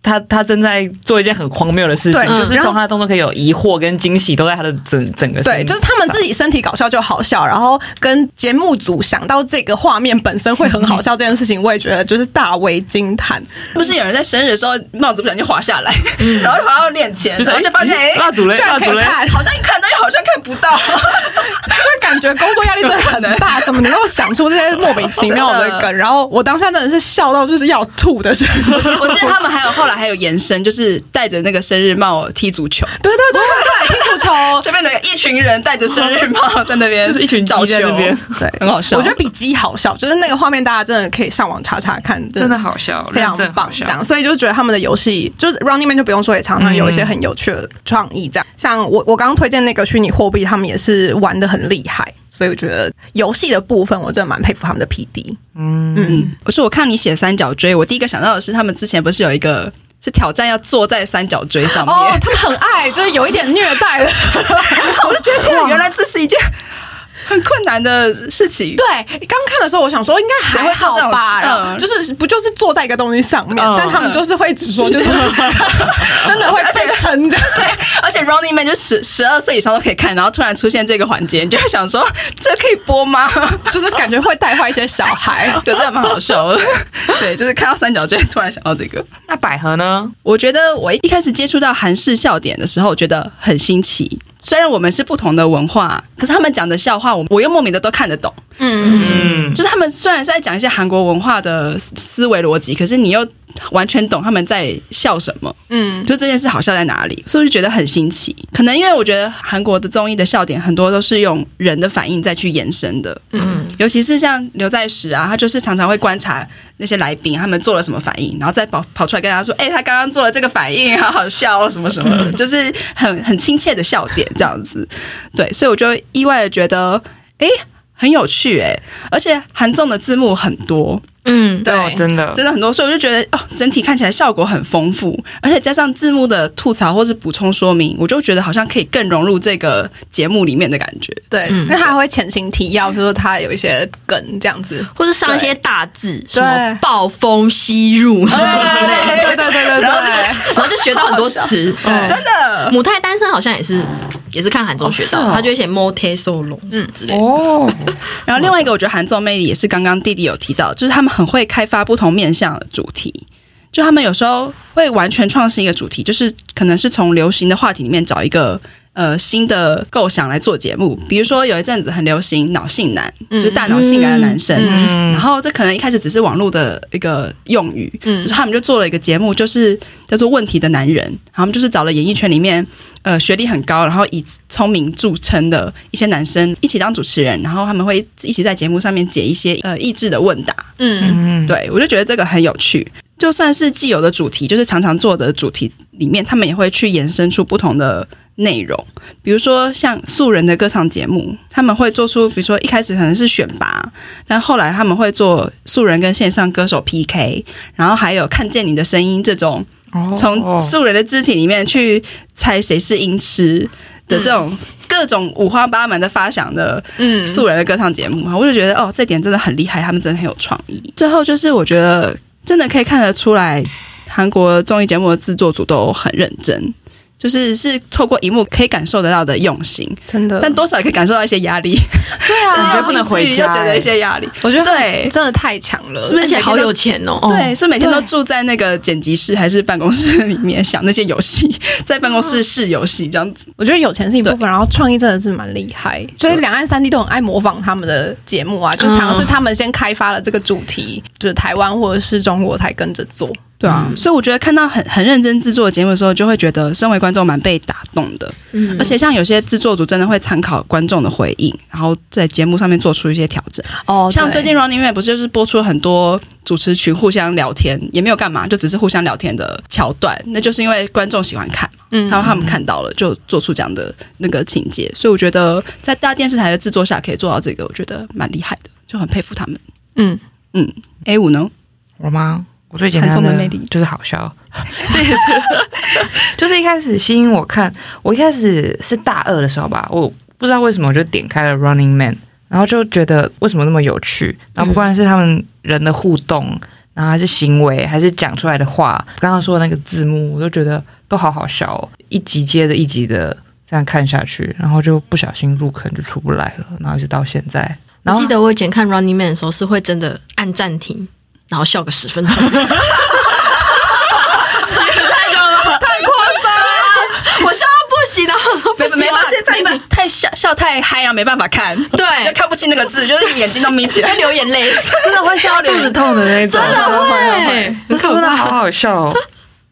[SPEAKER 3] 他他正在做一件很荒谬的事情，对就是从他的动作可以有疑惑跟惊喜，都在他的整整个
[SPEAKER 4] 对，就是他们自己身体搞笑就好笑，然后跟节目组想到这个画面本身会很好笑 这件事情，我也觉得就是大为惊叹。
[SPEAKER 1] 不是有人在生日的时候帽子不小心滑下来，嗯、然后就滑到脸前，然后就发现哎，蜡烛嘞，蜡烛嘞，好像一看到又好像看不到，
[SPEAKER 4] 就感觉工作压力真的很大，怎么能够想出这些莫名其妙的梗？然后我当下真的是笑到就是要吐的时候。
[SPEAKER 1] 我记得他们还有后来。还有延伸，就是戴着那个生日帽踢足球。
[SPEAKER 4] 对对对对，踢足球，
[SPEAKER 1] 这边的一群人戴着生日帽在那边，
[SPEAKER 3] 就是一群鸡在那边，
[SPEAKER 4] 对，很好笑。我觉得比鸡好笑，就是那个画面，大家真的可以上网查查看，
[SPEAKER 3] 真的好笑，
[SPEAKER 4] 非常棒。这样，所以就觉得他们的游戏，就是 Running Man 就不用说，也常常有一些很有趣的创意。这样，像我我刚刚推荐那个虚拟货币，他们也是玩的很厉害。所以我觉得游戏的部分，我真的蛮佩服他们的 PD。
[SPEAKER 1] 嗯嗯，不是我看你写三角锥，我第一个想到的是，他们之前不是有一个。是挑战要坐在三角锥上面，
[SPEAKER 4] 哦，他们很爱，就是有一点虐待了，
[SPEAKER 1] 我就觉得原来这是一件。很困难的事情。
[SPEAKER 4] 对，刚看的时候我想说应该还好吧，嗯，就是不就是坐在一个东西上面，但他们就是会只说就是 真的会被撑着。
[SPEAKER 1] 对，而且 Running Man 就十十二岁以上都可以看，然后突然出现这个环节，你就会想说这可以播吗？
[SPEAKER 4] 就是感觉会带坏一些小孩，
[SPEAKER 1] 有这样蛮好笑的。对，就是看到三角锥，突然想到这个。
[SPEAKER 3] 那百合呢？
[SPEAKER 1] 我觉得我一开始接触到韩式笑点的时候，我觉得很新奇。虽然我们是不同的文化，可是他们讲的笑话，我我又莫名的都看得懂。嗯，就是他们虽然是在讲一些韩国文化的思维逻辑，可是你又完全懂他们在笑什么。嗯，就这件事好笑在哪里，所以我就觉得很新奇。可能因为我觉得韩国的综艺的笑点很多都是用人的反应再去延伸的。嗯，尤其是像刘在石啊，他就是常常会观察那些来宾他们做了什么反应，然后再跑跑出来跟他说：“哎、欸，他刚刚做了这个反应，好好笑哦，什么什么的，就是很很亲切的笑点这样子。”对，所以我就意外的觉得，哎、欸。很有趣哎、欸，而且韩综的字幕很多，
[SPEAKER 3] 嗯，对，对真的。
[SPEAKER 1] 真的很多，所以我就觉得哦，整体看起来效果很丰富，而且加上字幕的吐槽或是补充说明，我就觉得好像可以更融入这个节目里面的感觉。
[SPEAKER 4] 对，嗯、因为他还会前情提要，就是说他有一些梗这样子，
[SPEAKER 2] 或者上一些大字，对。什么暴风吸入 什么之类的，
[SPEAKER 4] 对对对对对，
[SPEAKER 2] 然后就学到很多词，
[SPEAKER 1] 真的，
[SPEAKER 2] 母胎单身好像也是。也是看韩综学到，
[SPEAKER 3] 哦哦
[SPEAKER 2] 他就会写 mote solo 嗯之类的。
[SPEAKER 3] 哦，
[SPEAKER 1] 然后另外一个我觉得韩综魅力也是刚刚弟弟有提到，就是他们很会开发不同面向的主题，就他们有时候会完全创新一个主题，就是可能是从流行的话题里面找一个。呃，新的构想来做节目，比如说有一阵子很流行脑性男，嗯、就是大脑性感的男生，嗯、然后这可能一开始只是网络的一个用语，嗯，就是他们就做了一个节目，就是叫做《问题的男人》，他们就是找了演艺圈里面呃学历很高，然后以聪明著称的一些男生一起当主持人，然后他们会一起在节目上面解一些呃益智的问答，嗯，对我就觉得这个很有趣，就算是既有的主题，就是常常做的主题里面，他们也会去延伸出不同的。内容，比如说像素人的歌唱节目，他们会做出，比如说一开始可能是选拔，但后来他们会做素人跟线上歌手 PK，然后还有看见你的声音这种，从素人的肢体里面去猜谁是音痴的这种各种五花八门的发想的，嗯，素人的歌唱节目，我就觉得哦，这点真的很厉害，他们真的很有创意。最后就是我觉得真的可以看得出来，韩国综艺节目的制作组都很认真。就是是透过荧幕可以感受得到的用心，
[SPEAKER 4] 真的，
[SPEAKER 1] 但多少也可以感受到一些压力。
[SPEAKER 4] 对啊，
[SPEAKER 1] 你觉不能回家，就觉得一些压力。
[SPEAKER 4] 我觉得
[SPEAKER 1] 对，
[SPEAKER 4] 真的太强了，
[SPEAKER 1] 是不是？
[SPEAKER 2] 而且好有钱哦。
[SPEAKER 1] 对，是每天都住在那个剪辑室还是办公室里面想那些游戏，在办公室试游戏这样子。
[SPEAKER 4] 我觉得有钱是一部分，然后创意真的是蛮厉害。所以两岸三地都很爱模仿他们的节目啊，就常常是他们先开发了这个主题，就是台湾或者是中国才跟着做。
[SPEAKER 1] 对啊，嗯、所以我觉得看到很很认真制作的节目的时候，就会觉得身为观众蛮被打动的。嗯，而且像有些制作组真的会参考观众的回应，然后在节目上面做出一些调整。哦，像最近 Running Man 不是就是播出了很多主持群互相聊天，也没有干嘛，就只是互相聊天的桥段，那就是因为观众喜欢看嘛，嗯，然后他们看到了就做出这样的那个情节。所以我觉得在大电视台的制作下可以做到这个，我觉得蛮厉害的，就很佩服他们。嗯嗯，A 五呢？
[SPEAKER 3] 我吗？我最简单的魅力就是好笑，这也是，就是一开始吸引我看，我一开始是大二的时候吧，我不知道为什么我就点开了 Running Man，然后就觉得为什么那么有趣，然后不管是他们人的互动，然后还是行为，还是讲出来的话，刚刚说的那个字幕，我都觉得都好好笑哦，一集接着一集的这样看下去，然后就不小心入坑就出不来了，然后一直到现在。然后
[SPEAKER 2] 记得我以前看 Running Man 的时候是会真的按暂停。然后笑个十分钟，太夸张了！我笑到不行了，
[SPEAKER 1] 没没办法，没办法，太笑笑太嗨啊，没办法看，对，就看不清那个字，就是眼睛都眯起来，
[SPEAKER 2] 流眼泪，
[SPEAKER 3] 真的会笑到肚子痛的那种，
[SPEAKER 2] 真的会，
[SPEAKER 3] 真的好好笑哦。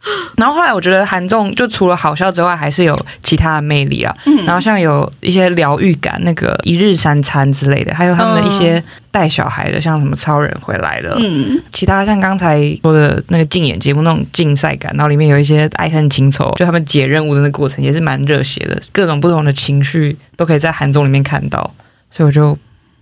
[SPEAKER 3] 然后后来我觉得韩综就除了好笑之外，还是有其他的魅力啊。嗯、然后像有一些疗愈感，那个一日三餐之类的，还有他们的一些带小孩的，像什么超人回来了。嗯，其他像刚才说的那个竞演节目那种竞赛感，然后里面有一些爱恨情仇，就他们解任务的那个过程也是蛮热血的，各种不同的情绪都可以在韩综里面看到。所以我就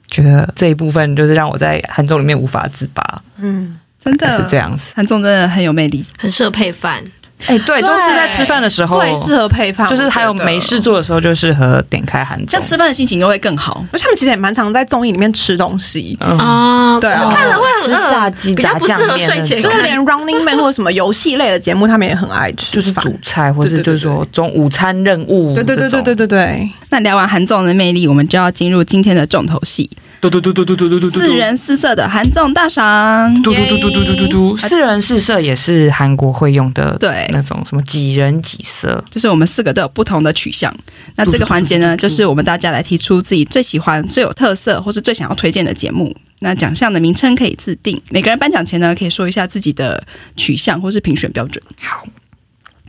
[SPEAKER 3] 觉得这一部分就是让我在韩综里面无法自拔。嗯。
[SPEAKER 1] 真的
[SPEAKER 3] 是这样子，
[SPEAKER 1] 韩综真的很有魅力，
[SPEAKER 2] 很适合配饭。
[SPEAKER 3] 哎，对，都是在吃饭的时候
[SPEAKER 4] 最适合配饭，
[SPEAKER 3] 就是还有没事做的时候就适合点开韩综，
[SPEAKER 1] 这样吃饭的心情就会更好。
[SPEAKER 4] 而且他们其实也蛮常在综艺里面吃东西。
[SPEAKER 2] 啊，对，看了会很
[SPEAKER 3] 吃炸鸡、炸酱面，
[SPEAKER 4] 就是连 Running Man 或者什么游戏类的节目，他们也很爱吃，
[SPEAKER 3] 就是主菜或者就是说中午餐任务。
[SPEAKER 4] 对对对对对对对。
[SPEAKER 1] 那聊完韩综的魅力，我们就要进入今天的重头戏。
[SPEAKER 3] 嘟嘟嘟嘟嘟嘟嘟嘟，
[SPEAKER 1] 四人四色的韩综大赏。
[SPEAKER 3] 嘟嘟嘟嘟嘟嘟嘟嘟，四人四色也是韩国会用的，对那种什么几人几色，
[SPEAKER 1] 就是我们四个都有不同的取向。那这个环节呢，就是我们大家来提出自己最喜欢、最有特色，或是最想要推荐的节目。那奖项的名称可以自定，每个人颁奖前呢，可以说一下自己的取向或是评选标准。好，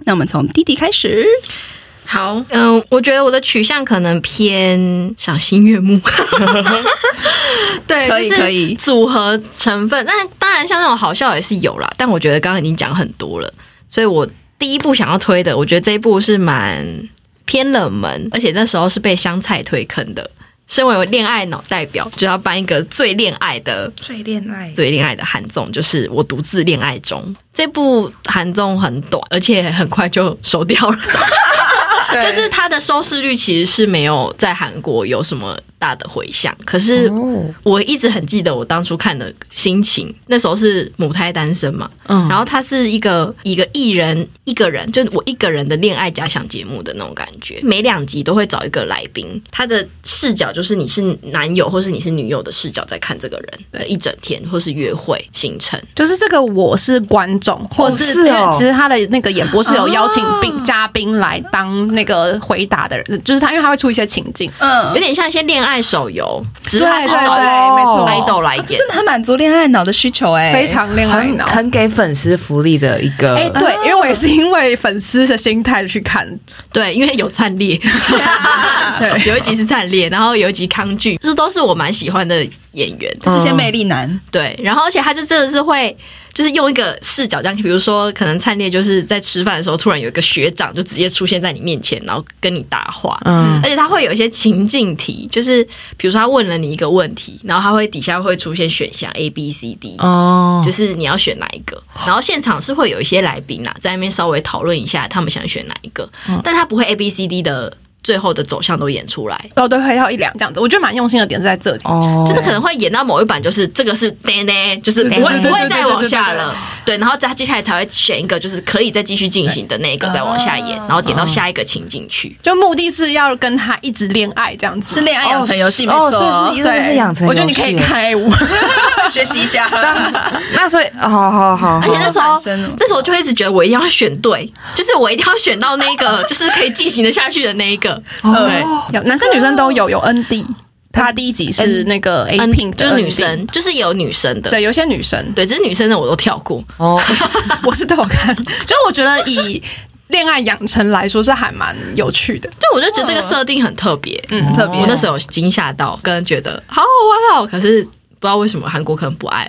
[SPEAKER 1] 那我们从弟弟开始。
[SPEAKER 2] 好，嗯、呃，我觉得我的取向可能偏赏心悦目，对，可以可以组合成分。但当然，像那种好笑也是有啦。但我觉得刚刚已经讲很多了，所以我第一部想要推的，我觉得这一部是蛮偏冷门，而且那时候是被香菜推坑的。身为恋爱脑代表，就要颁一个最恋爱的、
[SPEAKER 3] 最恋爱、
[SPEAKER 2] 最恋爱的韩综，就是我独自恋爱中。这部韩综很短，而且很快就收掉了。就是它的收视率其实是没有在韩国有什么大的回响，可是我一直很记得我当初看的心情，那时候是母胎单身嘛，嗯，然后它是一个一个艺人一个人，就我一个人的恋爱假想节目的那种感觉，每两集都会找一个来宾，他的视角就是你是男友或是你是女友的视角在看这个人的一整天或是约会行程，
[SPEAKER 4] 就是这个我是观众，或是因为其实他的那个演播是有邀请宾嘉宾来当那个回答的人，就是他因为他会出一些情境，
[SPEAKER 2] 嗯，有点像一些恋爱。手游，只是他是找
[SPEAKER 4] 对，没错
[SPEAKER 2] ，idol 来演，
[SPEAKER 1] 真的很满足恋爱脑的需求哎，
[SPEAKER 4] 非常恋爱脑，
[SPEAKER 3] 很给粉丝福利的一个。
[SPEAKER 4] 哎，对，因为我也是因为粉丝的心态去看，
[SPEAKER 2] 对，因为有灿烈，对，有一集是灿烈，然后有一集康俊，这都是我蛮喜欢的演员，
[SPEAKER 1] 这些魅力男，
[SPEAKER 2] 对，然后而且他就真的是会。就是用一个视角这样，比如说，可能灿烈就是在吃饭的时候，突然有一个学长就直接出现在你面前，然后跟你搭话。嗯，而且他会有一些情境题，就是比如说他问了你一个问题，然后他会底下会出现选项 A、B、C、D，哦，就是你要选哪一个。然后现场是会有一些来宾啊，在那边稍微讨论一下他们想选哪一个，但他不会 A、B、C、D 的。最后的走向都演出来，
[SPEAKER 4] 哦，对，会要一两这样子，我觉得蛮用心的点是在这里，哦，
[SPEAKER 2] 就是可能会演到某一版，就是这个是叮叮，就是不会不会再往下了，对，然后他接下来才会选一个，就是可以再继续进行的那个再往下演，然后点到下一个情景去，
[SPEAKER 4] 就目的是要跟他一直恋爱这样子，
[SPEAKER 1] 是恋爱养成游戏没错，
[SPEAKER 3] 对，是养成，
[SPEAKER 4] 我觉得你可以开舞。
[SPEAKER 1] 学习一下，
[SPEAKER 3] 那所以好好好，
[SPEAKER 2] 而且那时候那时候我就会一直觉得我一定要选对，就是我一定要选到那个就是可以进行的下去的那一个，对。
[SPEAKER 4] 有男生女生都有，有 N D，他第一集是那个 A Pink，
[SPEAKER 2] 就是女生，就是有女生的，
[SPEAKER 4] 对，有些女生，
[SPEAKER 2] 对，只是女生的我都跳过。哦，
[SPEAKER 4] 我是都有看，就我觉得以恋爱养成来说是还蛮有趣的，
[SPEAKER 2] 就我就觉得这个设定很特别，嗯，特别。我那时候有惊吓到，跟人觉得好好玩哦，可是不知道为什么韩国可能不爱。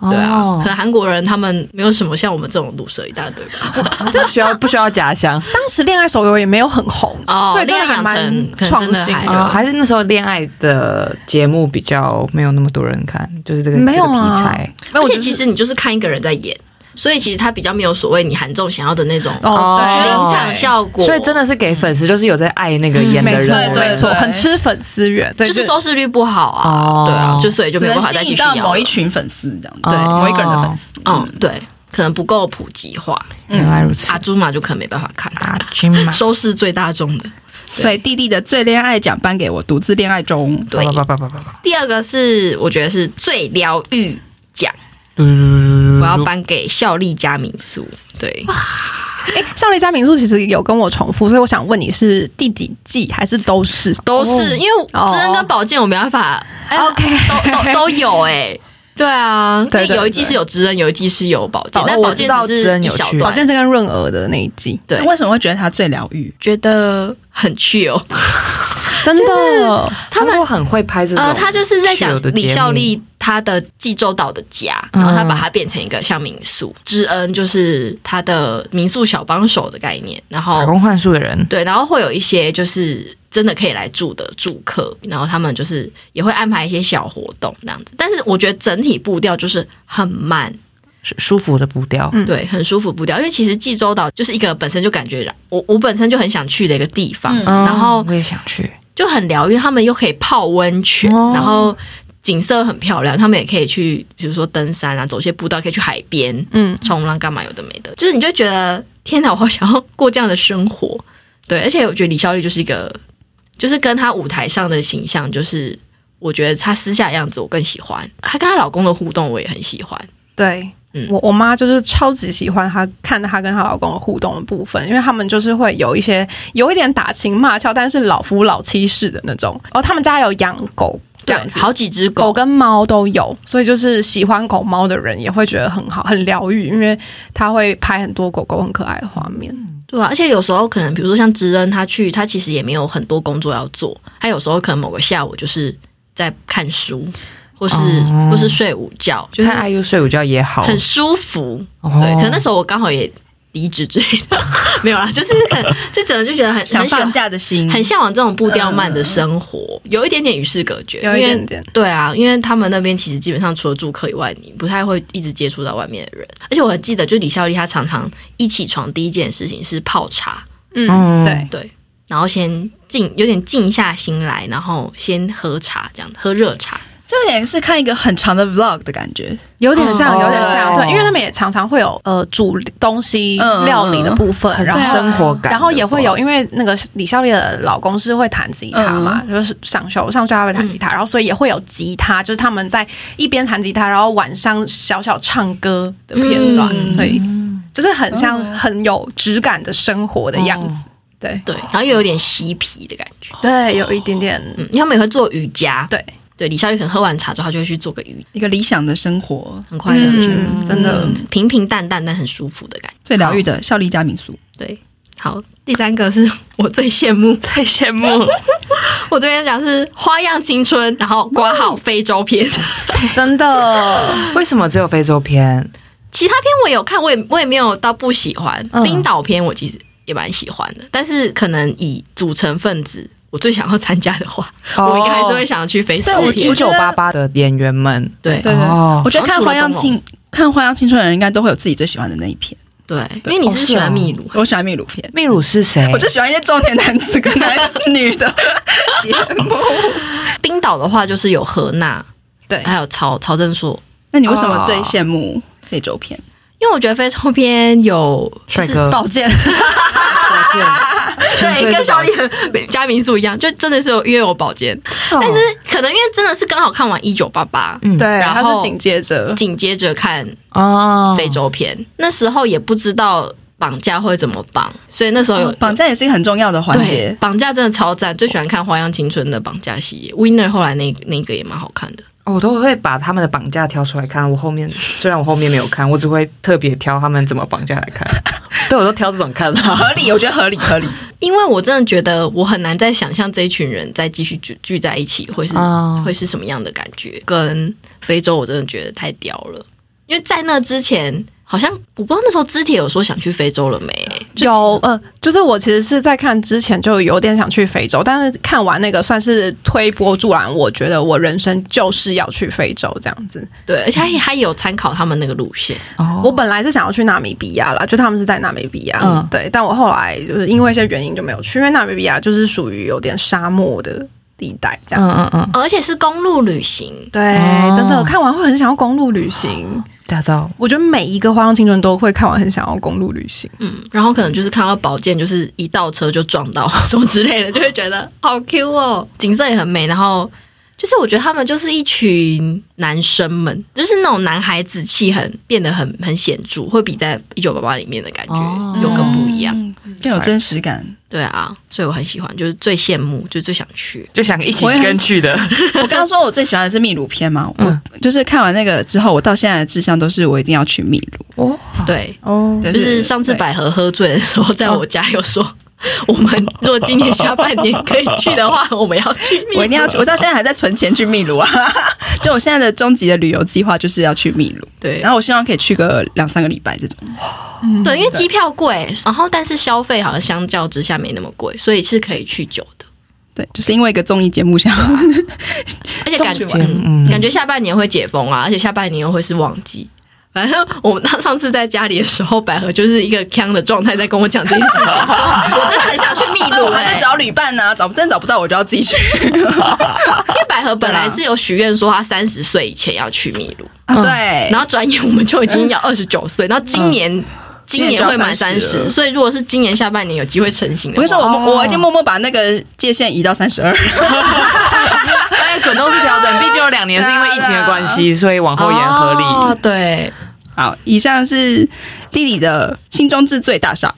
[SPEAKER 2] 对啊，可能韩国人他们没有什么像我们这种毒舌一大堆吧，
[SPEAKER 3] 就需要不需要假象？
[SPEAKER 4] 当时恋爱手游也没有很红，
[SPEAKER 2] 哦、
[SPEAKER 4] 所以恋爱养成创新
[SPEAKER 3] 的，还是那时候恋爱的节目比较没有那么多人看，就是这个
[SPEAKER 4] 没有、啊、
[SPEAKER 3] 这个题材。
[SPEAKER 2] 而且其实你就是看一个人在演。所以其实他比较没有所谓你韩综想要的那种
[SPEAKER 4] 哦，
[SPEAKER 2] 临场效果。
[SPEAKER 3] 所以真的是给粉丝，就是有在爱那个演的人，
[SPEAKER 4] 对对对，很吃粉丝缘，
[SPEAKER 2] 就是收视率不好啊，对啊，就所以就没办法再继续
[SPEAKER 1] 到某一群粉丝这样，对某一个人的粉丝，
[SPEAKER 2] 嗯，对，可能不够普及化。
[SPEAKER 3] 原来如此，
[SPEAKER 2] 阿朱玛就可能没办法看。
[SPEAKER 3] 阿朱玛。
[SPEAKER 2] 收视最大众的，
[SPEAKER 1] 所以弟弟的最恋爱奖颁给我，独自恋爱中。
[SPEAKER 2] 对，第二个是我觉得是最疗愈奖。我要颁给孝利家民宿。对，
[SPEAKER 4] 哎，孝利家民宿其实有跟我重复，所以我想问你是第几季还是都是
[SPEAKER 2] 都是？因为知恩跟宝剑我没办法
[SPEAKER 4] ，OK，
[SPEAKER 2] 都都 都有哎。对啊，对，有一季是有知恩，有一季是有宝剑，但宝剑只是一小段，
[SPEAKER 4] 宝剑是跟润娥的那一季。
[SPEAKER 2] 对，
[SPEAKER 1] 为什么会觉得它最疗愈？
[SPEAKER 2] 觉得很 chill。
[SPEAKER 4] 真的，
[SPEAKER 2] 他们
[SPEAKER 3] 很会拍这种。
[SPEAKER 2] 呃，他就是在讲李孝利他的济州岛的家，然后他把它变成一个像民宿。知恩就是他的民宿小帮手的概念，然后
[SPEAKER 3] 打工换宿的人。
[SPEAKER 2] 对，然后会有一些就是真的可以来住的住客，然后他们就是也会安排一些小活动这样子。但是我觉得整体步调就是很慢，
[SPEAKER 3] 舒服的步调。
[SPEAKER 2] 嗯，对，很舒服步调。因为其实济州岛就是一个本身就感觉我我本身就很想去的一个地方，然后
[SPEAKER 3] 我也想去。
[SPEAKER 2] 就很疗愈，他们又可以泡温泉，哦、然后景色很漂亮。他们也可以去，比如说登山啊，走些步道，可以去海边，嗯，冲浪干嘛有的没的。就是你就觉得天哪，我好想要过这样的生活。对，而且我觉得李孝利就是一个，就是跟他舞台上的形象，就是我觉得他私下的样子我更喜欢。她跟她老公的互动我也很喜欢。
[SPEAKER 4] 对。我我妈就是超级喜欢她看她跟她老公的互动的部分，因为他们就是会有一些有一点打情骂俏，但是老夫老妻式的那种。哦，他们家有养狗，这样子，
[SPEAKER 2] 好几只狗，
[SPEAKER 4] 狗跟猫都有，所以就是喜欢狗猫的人也会觉得很好，很疗愈，因为他会拍很多狗狗很可爱的画面。
[SPEAKER 2] 对啊，而且有时候可能比如说像知恩，他去他其实也没有很多工作要做，他有时候可能某个下午就是在看书。或是、哦、或是睡午觉，
[SPEAKER 3] 就看 IU 睡午觉也好，
[SPEAKER 2] 很舒服。哦、对，可能那时候我刚好也离职之类的，没有啦，就是很就整个就觉得很
[SPEAKER 1] 想放假的心，
[SPEAKER 2] 很向往这种步调慢的生活，嗯、有一点点与世隔绝，
[SPEAKER 4] 有一点点。
[SPEAKER 2] 对啊，因为他们那边其实基本上除了住客以外，你不太会一直接触到外面的人。而且我还记得，就李孝利他常常一起床第一件事情是泡茶。
[SPEAKER 4] 嗯，对
[SPEAKER 2] 对。然后先静，有点静下心来，然后先喝茶，这样喝热茶。
[SPEAKER 1] 这有点是看一个很长的 vlog 的感觉，
[SPEAKER 4] 有点像，
[SPEAKER 3] 哦、
[SPEAKER 4] 有点像，对，因为他们也常常会有呃煮东西、
[SPEAKER 1] 嗯、
[SPEAKER 4] 料理的部分，然后
[SPEAKER 3] 生活感，
[SPEAKER 4] 然后也会有，因为那个李孝利的老公是会弹吉他嘛，嗯、就是上修上学他会弹吉他，嗯、然后所以也会有吉他，就是他们在一边弹吉他，然后晚上小小唱歌的片段，嗯、所以就是很像很有质感的生活的样子，哦、对。
[SPEAKER 2] 对，然后又有点嬉皮的感觉，
[SPEAKER 4] 对，有一点点，
[SPEAKER 2] 嗯，他们也会做瑜伽，
[SPEAKER 4] 对。
[SPEAKER 2] 对，李孝利可能喝完茶之后，他就会去做个瑜，
[SPEAKER 1] 一个理想的生活，
[SPEAKER 2] 很快乐，
[SPEAKER 4] 嗯、真的、嗯、
[SPEAKER 2] 平平淡淡但很舒服的感觉，
[SPEAKER 1] 最疗愈的孝利家民宿。
[SPEAKER 2] 对，好，第三个是我最羡慕、
[SPEAKER 3] 最羡慕，
[SPEAKER 2] 我这边讲是《花样青春》，然后刮好非洲篇，
[SPEAKER 4] 真的？
[SPEAKER 3] 为什么只有非洲篇？
[SPEAKER 2] 其他篇我有看，我也我也没有到不喜欢。
[SPEAKER 3] 嗯、
[SPEAKER 2] 冰岛篇我其实也蛮喜欢的，但是可能以组成分子。我最想要参加的话，我应该还是会想要去非洲。
[SPEAKER 3] 一九八八的演员们，
[SPEAKER 2] 对
[SPEAKER 1] 对对，我觉得看《花样青》看《花样青春》的人应该都会有自己最喜欢的那一篇。
[SPEAKER 2] 对，因为你是喜欢秘鲁，
[SPEAKER 1] 我喜欢秘鲁片。
[SPEAKER 3] 秘鲁是谁？
[SPEAKER 1] 我就喜欢一些中年男子跟男女的 节目。
[SPEAKER 2] 冰岛的话就是有何娜，
[SPEAKER 4] 对，
[SPEAKER 2] 还有曹曹正硕。
[SPEAKER 1] 那你为什么最羡慕非洲篇？
[SPEAKER 2] 因为我觉得非洲篇有
[SPEAKER 3] 帅哥、
[SPEAKER 4] 宝剑。
[SPEAKER 2] 对，跟孝利家民宿一样，就真的是有约有宝剑，但是可能因为真的是刚好看完一九八八，
[SPEAKER 4] 对，然后紧接着。
[SPEAKER 2] 紧接着看哦。非洲篇，那时候也不知道绑架会怎么绑，所以那时候有
[SPEAKER 1] 绑架也是一个很重要的环节，
[SPEAKER 2] 绑架真的超赞，最喜欢看《花样青春》的绑架系列，Winner 后来那那个也蛮好看的。
[SPEAKER 3] 我都会把他们的绑架挑出来看。我后面虽然我后面没有看，我只会特别挑他们怎么绑架来看。对，我都挑这种看，
[SPEAKER 1] 合理，我觉得合理合理。
[SPEAKER 2] 因为我真的觉得我很难再想象这一群人再继续聚聚在一起会是、oh. 会是什么样的感觉。跟非洲，我真的觉得太屌了。因为在那之前。好像我不知道那时候知铁有说想去非洲了没？
[SPEAKER 4] 有呃，就是我其实是在看之前就有点想去非洲，但是看完那个算是推波助澜，我觉得我人生就是要去非洲这样子。
[SPEAKER 2] 对，而且他还有参考他们那个路线。
[SPEAKER 4] 哦，我本来是想要去纳米比亚啦，就他们是在纳米比亚，嗯，对，但我后来就是因为一些原因就没有去，因为纳米比亚就是属于有点沙漠的地带这样子，
[SPEAKER 3] 嗯嗯嗯，
[SPEAKER 2] 而且是公路旅行，
[SPEAKER 4] 对，真的看完会很想要公路旅行。
[SPEAKER 3] 驾照，
[SPEAKER 4] 我觉得每一个花样青春都会看完，很想要公路旅行。
[SPEAKER 2] 嗯，然后可能就是看到宝剑，就是一倒车就撞到什么之类的，就会觉得好 Q 哦，景色也很美。然后就是我觉得他们就是一群男生们，就是那种男孩子气很变得很很显著，会比在一九八八里面的感觉又更不一样，
[SPEAKER 1] 更有真实感。
[SPEAKER 2] 对啊，所以我很喜欢，就是最羡慕，就最想去，
[SPEAKER 3] 就想一起跟去的。
[SPEAKER 1] 我刚刚说我最喜欢的是秘鲁片嘛，我就是看完那个之后，我到现在的志向都是我一定要去秘鲁。
[SPEAKER 2] 哦，对，哦，就是上次百合喝醉的时候，在我家有说，我们如果今年下半年可以去的话，我们要去秘鲁。
[SPEAKER 1] 我一定要去，我到现在还在存钱去秘鲁啊！就我现在的终极的旅游计划就是要去秘鲁。
[SPEAKER 2] 对，
[SPEAKER 1] 然后我希望可以去个两三个礼拜这种。
[SPEAKER 2] 嗯、对，因为机票贵，然后但是消费好像相较之下没那么贵，所以是可以去久的。
[SPEAKER 1] 对，就是因为一个综艺节目，想要
[SPEAKER 2] 而且感觉、嗯、感觉下半年会解封啊，而且下半年又会是旺季。反正我们上次在家里的时候，百合就是一个锵的状态，在跟我讲这件事情，说我真的很想去秘鲁、欸，
[SPEAKER 1] 我还在找旅伴呢、啊，找真找不到，我就要自己去。
[SPEAKER 2] 因为百合本来是有许愿说，她三十岁以前要去秘鲁，
[SPEAKER 1] 啊、对，
[SPEAKER 2] 然后转眼我们就已经要二十九岁，然后今年。嗯今年会满三十，所以如果是今年下半年有机会成型的话，
[SPEAKER 1] 我跟你说，我我已经默默把那个界限移到三十二。
[SPEAKER 3] 哎，滚动式调整，毕竟有两年是因为疫情的关系，所以往后延合理。
[SPEAKER 2] 哦，对，
[SPEAKER 1] 好，以上是。弟弟的心中之最大赏，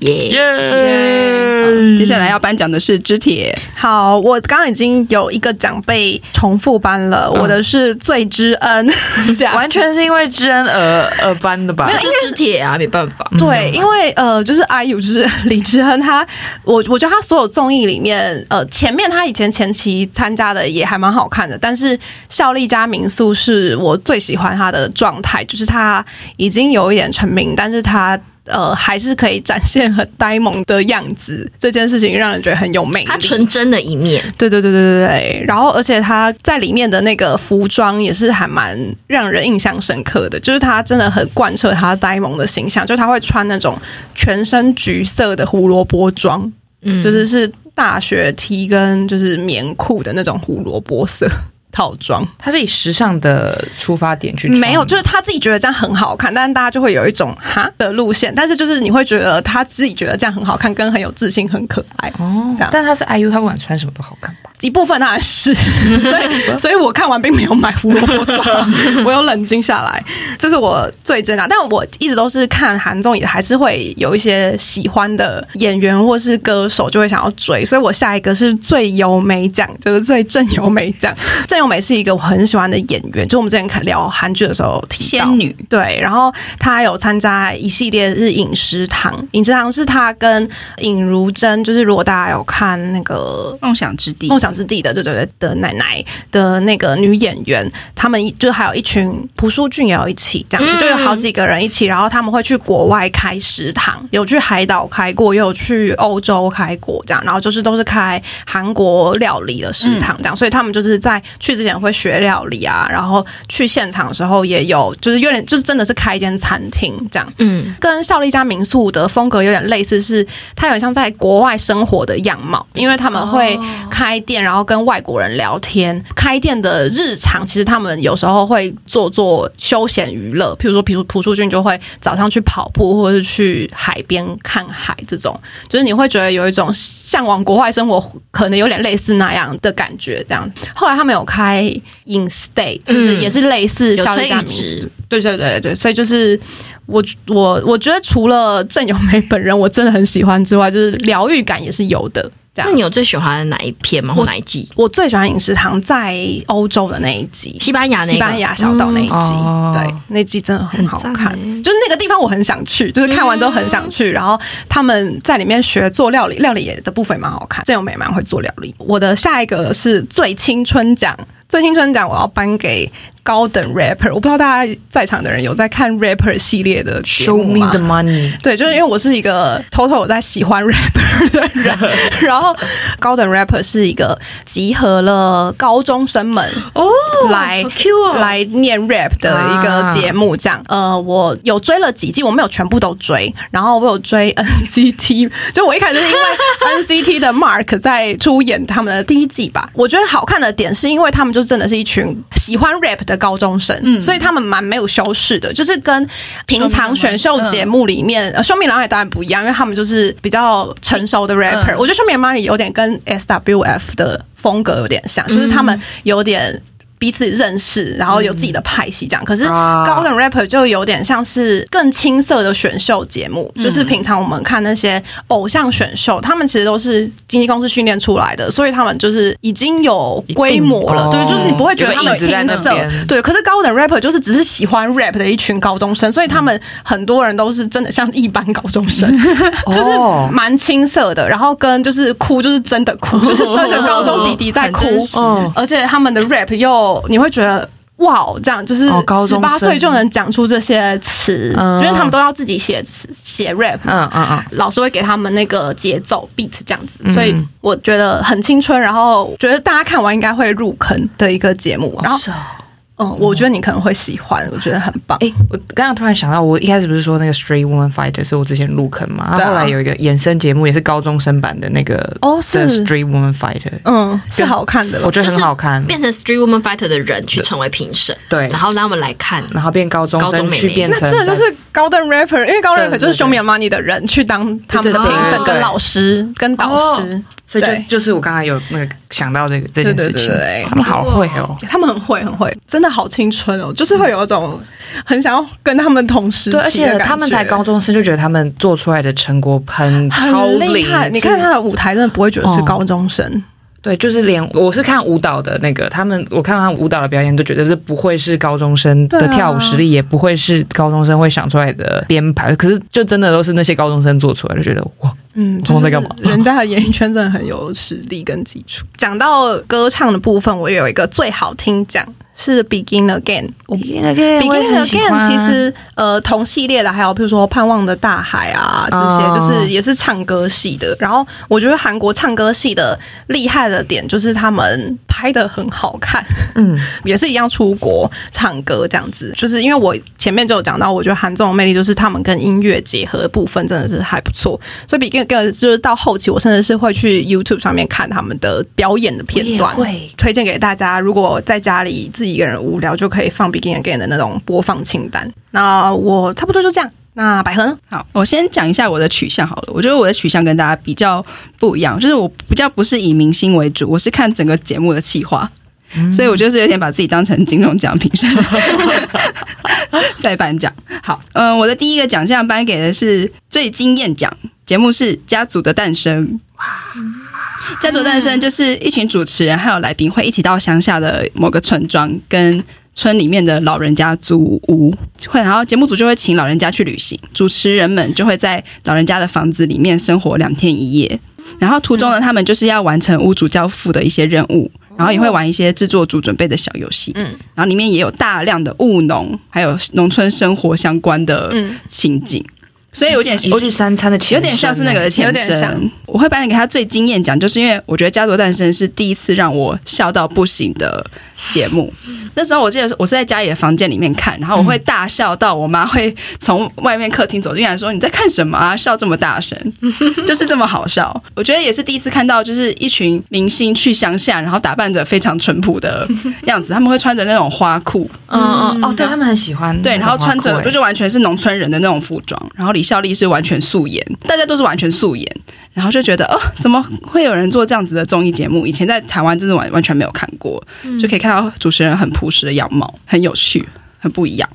[SPEAKER 2] 耶
[SPEAKER 1] 耶！接下来要颁奖的是知铁。
[SPEAKER 4] 好，我刚刚已经有一个奖被重复颁了，嗯、我的是最知恩，
[SPEAKER 3] 完全是因为知恩而而颁的吧？
[SPEAKER 2] 没有，是知铁啊，没办法。
[SPEAKER 4] 对，因为呃，就是 IU 就是李知恩，他我我觉得他所有综艺里面，呃，前面他以前前期参加的也还蛮好看的，但是效力家民宿是我最喜欢他的状态，就是他已经有一点成名。但是他呃还是可以展现很呆萌的样子，这件事情让人觉得很有魅力。
[SPEAKER 2] 他纯真的一面，
[SPEAKER 4] 对对对对对对。然后而且他在里面的那个服装也是还蛮让人印象深刻的，就是他真的很贯彻他呆萌的形象，就是他会穿那种全身橘色的胡萝卜装。
[SPEAKER 2] 嗯，
[SPEAKER 4] 就是是大学 T 跟就是棉裤的那种胡萝卜色。套装，
[SPEAKER 3] 他是以时尚的出发点去，
[SPEAKER 4] 没有，就是他自己觉得这样很好看，但是大家就会有一种哈的路线，但是就是你会觉得他自己觉得这样很好看，跟很有自信、很可爱哦。这样，
[SPEAKER 3] 但他是 IU，他不管穿什么都好看吧？
[SPEAKER 4] 一部分当然是，所以所以我看完并没有买胡萝卜装，我有冷静下来，这是我最真的。但我一直都是看韩综，也还是会有一些喜欢的演员或是歌手，就会想要追。所以我下一个是最优美奖，就是最正优美奖。郑优美是一个我很喜欢的演员，就我们之前看聊韩剧的时候提到
[SPEAKER 1] 仙女，
[SPEAKER 4] 对，然后她有参加一系列是饮食堂，饮食堂是她跟尹如珍，就是如果大家有看那个
[SPEAKER 1] 梦想之地，
[SPEAKER 4] 梦想之地的，对对对的奶奶的那个女演员，他们就还有一群朴书俊也有一起这样子，就有好几个人一起，然后他们会去国外开食堂，有去海岛开过，也有去欧洲开过这样，然后就是都是开韩国料理的食堂这样，所以他们就是在去之前会学料理啊，然后去现场的时候也有，就是有点就是真的是开一间餐厅这样，嗯，跟孝利家民宿的风格有点类似，是它有点像在国外生活的样貌，因为他们会开店，然后跟外国人聊天，开店的日常其实他们有时候会做做休闲娱乐，譬如说，譬如朴树俊就会早上去跑步，或者是去海边看海，这种就是你会觉得有一种向往国外生活，可能有点类似那样的感觉。这样，后来他们有开 InStay，就是也是类似孝利家民宿，对对对对，所以就是我我我觉得除了郑有梅本人我真的很喜欢之外，就是疗愈感也是有的。
[SPEAKER 2] 那你有最喜欢的哪一篇吗？或哪一季？
[SPEAKER 4] 我最喜欢饮食堂在欧洲的那一集，
[SPEAKER 2] 西班牙那个、
[SPEAKER 4] 西班牙小岛那一集，嗯、对，那集真的很好看。就是那个地方我很想去，就是看完之后很想去。嗯、然后他们在里面学做料理，料理的部分蛮好看。郑有美蛮会做料理。我的下一个是最青春奖，最青春奖我要颁给。高等 rapper，我不知道大家在场的人有在看 rapper 系列的？Show me the money。对，就是因为我是一个偷偷有在喜欢 rapper 的人，然后高等 rapper 是一个集合了高中生们哦来、
[SPEAKER 2] oh,
[SPEAKER 4] 来念 rap 的一个节目，这样。呃，我有追了几季，我没有全部都追，然后我有追 NCT，就我一开始是因为 NCT 的 Mark 在出演他们的第一季吧。我觉得好看的点是因为他们就真的是一群喜欢 rap 的。的高中生，嗯，所以他们蛮没有修饰的，就是跟平常选秀节目里面，呃，秀米郎也当然不一样，因为他们就是比较成熟的 rapper。我觉得秀米郎也有点跟 SWF 的风格有点像，就是他们有点。彼此认识，然后有自己的派系这样。可是高等 rapper 就有点像是更青涩的选秀节目，嗯、就是平常我们看那些偶像选秀，他们其实都是经纪公司训练出来的，所以他们就是已经有规模了。对，就是你不会觉得他们青涩。对，可是高等 rapper 就是只是喜欢 rap 的一群高中生，所以他们很多人都是真的像一般高中生，就是蛮青涩的。然后跟就是哭，就是真的哭，就是真的高中弟弟在哭，而且他们的 rap 又。你会觉得哇，这样就是十八岁就能讲出这些词，哦、因为他们都要自己写词写 rap，嗯嗯嗯，老师会给他们那个节奏 beat 这样子，所以我觉得很青春，然后觉得大家看完应该会入坑的一个节目，然后。嗯，我觉得你可能会喜欢，我觉得很棒。哎，
[SPEAKER 3] 我刚刚突然想到，我一开始不是说那个 Street Woman Fighter 是我之前入坑嘛？后来有一个衍生节目，也是高中生版的那个哦，是。Street Woman Fighter，
[SPEAKER 4] 嗯，是好看的，
[SPEAKER 3] 我觉得很好看。
[SPEAKER 2] 变成 Street Woman Fighter 的人去成为评审，对，然后让他们来看，
[SPEAKER 3] 然后变高中生去变成，
[SPEAKER 4] 那这就是高等 rapper，因为高等 rapper 就是 Show Me Your Money 的人去当他们的评审，跟老师跟导师。
[SPEAKER 3] 所以就就是我刚才有那个想到这个这件事情，他们好会哦，
[SPEAKER 4] 他们很会很会，真的好青春哦，就是会有一种很想要跟他们同时期的感觉。而且
[SPEAKER 3] 他们才高中生，就觉得他们做出来的成果很超厉害。
[SPEAKER 4] 你看他的舞台，真的不会觉得是高中生。
[SPEAKER 3] 对，就是连我是看舞蹈的那个，他们我看到他们舞蹈的表演，都觉得这不会是高中生的跳舞实力，也不会是高中生会想出来的编排。可是就真的都是那些高中生做出来，就觉得哇。嗯，他们在干嘛？
[SPEAKER 4] 人家的演艺圈真的很有实力跟基础。讲到歌唱的部分，我也有一个最好听奖是 Begin Again。Begin Again，Begin Again，其实呃同系列的还有比如说盼望的大海啊这些，哦、就是也是唱歌系的。然后我觉得韩国唱歌系的厉害的点就是他们拍的很好看，
[SPEAKER 3] 嗯，
[SPEAKER 4] 也是一样出国唱歌这样子。就是因为我前面就有讲到，我觉得韩综的魅力就是他们跟音乐结合的部分真的是还不错。所以 Begin Again 就是到后期，我甚至是会去 YouTube 上面看他们的表演的片段，
[SPEAKER 3] 会
[SPEAKER 4] 推荐给大家。如果在家里自己一个人无聊，就可以放 Begin Again 的那种播放清单。那我差不多就这样。那百合呢？
[SPEAKER 1] 好，我先讲一下我的取向好了。我觉得我的取向跟大家比较不一样，就是我比较不是以明星为主，我是看整个节目的企划，嗯、所以我就是有点把自己当成金钟奖评审在颁奖。好，嗯、呃，我的第一个奖项颁给的是最惊艳奖，节目是《家族的诞生》。哇，《家族诞生》就是一群主持人还有来宾会一起到乡下的某个村庄跟。村里面的老人家租屋，会然后节目组就会请老人家去旅行，主持人们就会在老人家的房子里面生活两天一夜，然后途中呢，他们就是要完成屋主交付的一些任务，然后也会玩一些制作组准备的小游戏，嗯，然后里面也有大量的务农还有农村生活相关的情景。所以有点
[SPEAKER 3] 一日三餐的
[SPEAKER 1] 有点像是那个的前身。我会把你给他最惊艳讲，就是因为我觉得《家族诞生》是第一次让我笑到不行的节目。那时候我记得我是在家里的房间里面看，然后我会大笑到我妈会从外面客厅走进来说：“你在看什么啊？笑这么大声，就是这么好笑。”我觉得也是第一次看到，就是一群明星去乡下，然后打扮着非常淳朴的样子，他们会穿着那种花裤，
[SPEAKER 3] 嗯嗯哦，对他们很喜欢，
[SPEAKER 1] 对，然后穿着就是完全是农村人的那种服装，然后。李孝利是完全素颜，大家都是完全素颜，然后就觉得哦，怎么会有人做这样子的综艺节目？以前在台湾真的完完全没有看过，就可以看主持人很朴实的样貌，很有趣，很不一样。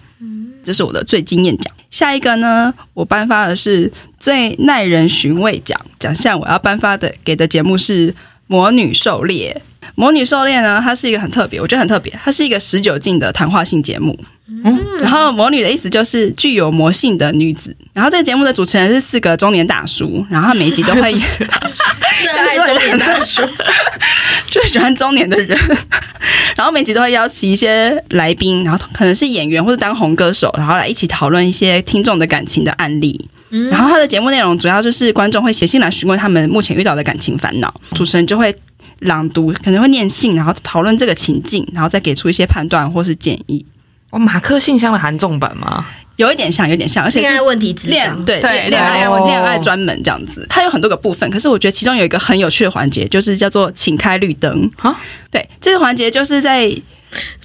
[SPEAKER 1] 这是我的最惊艳奖。下一个呢，我颁发的是最耐人寻味奖奖项，我要颁发的给的节目是《魔女狩猎》。《魔女狩猎》呢，它是一个很特别，我觉得很特别，它是一个十九禁的谈话性节目。嗯，然后魔女的意思就是具有魔性的女子。然后这个节目的主持人是四个中年大叔，然后他每一集都会 热
[SPEAKER 2] 爱中年大叔，
[SPEAKER 1] 就喜欢中年的人。然后每集都会邀请一些来宾，然后可能是演员或者当红歌手，然后来一起讨论一些听众的感情的案例。然后他的节目内容主要就是观众会写信来询问他们目前遇到的感情烦恼，主持人就会朗读，可能会念信，然后讨论这个情境，然后再给出一些判断或是建议。
[SPEAKER 3] 哦，马克信箱的韩重版吗？
[SPEAKER 1] 有一点像，有点像，而且是恋爱
[SPEAKER 2] 问题咨商，
[SPEAKER 1] 对对，恋爱恋爱专门这样子。它有很多个部分，可是我觉得其中有一个很有趣的环节，就是叫做“请开绿灯”啊。对，这个环节就是在，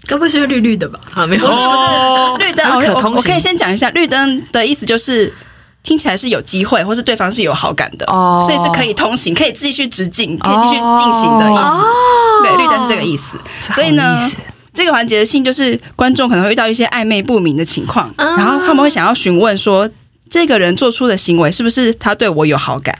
[SPEAKER 2] 该不会是绿绿的吧？啊，没有，
[SPEAKER 1] 不是不是 绿灯。我我可以先讲一下，绿灯的意思就是听起来是有机会，或是对方是有好感的，哦，所以是可以通行，可以继续直进，可以继续进行的意思。对，绿灯是这个意思。所以呢。这个环节的信就是观众可能会遇到一些暧昧不明的情况，然后他们会想要询问说，这个人做出的行为是不是他对我有好感？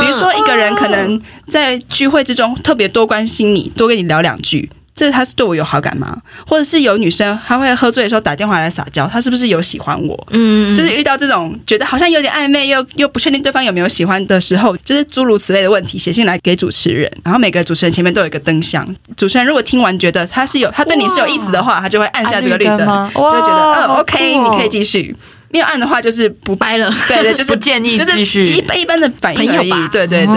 [SPEAKER 1] 比如说一个人可能在聚会之中特别多关心你，多跟你聊两句。这他是对我有好感吗？或者是有女生她会喝醉的时候打电话来撒娇，她是不是有喜欢我？嗯，就是遇到这种觉得好像有点暧昧又又不确定对方有没有喜欢的时候，就是诸如此类的问题写信来给主持人，然后每个主持人前面都有一个灯箱，主持人如果听完觉得他是有他对你是有意思的话，他就会按下这个绿灯，就会觉得嗯 OK，你可以继续。没有按的话就是不掰了，对对，就是
[SPEAKER 3] 不建议继续，
[SPEAKER 1] 一般一般的反应而已，对对对。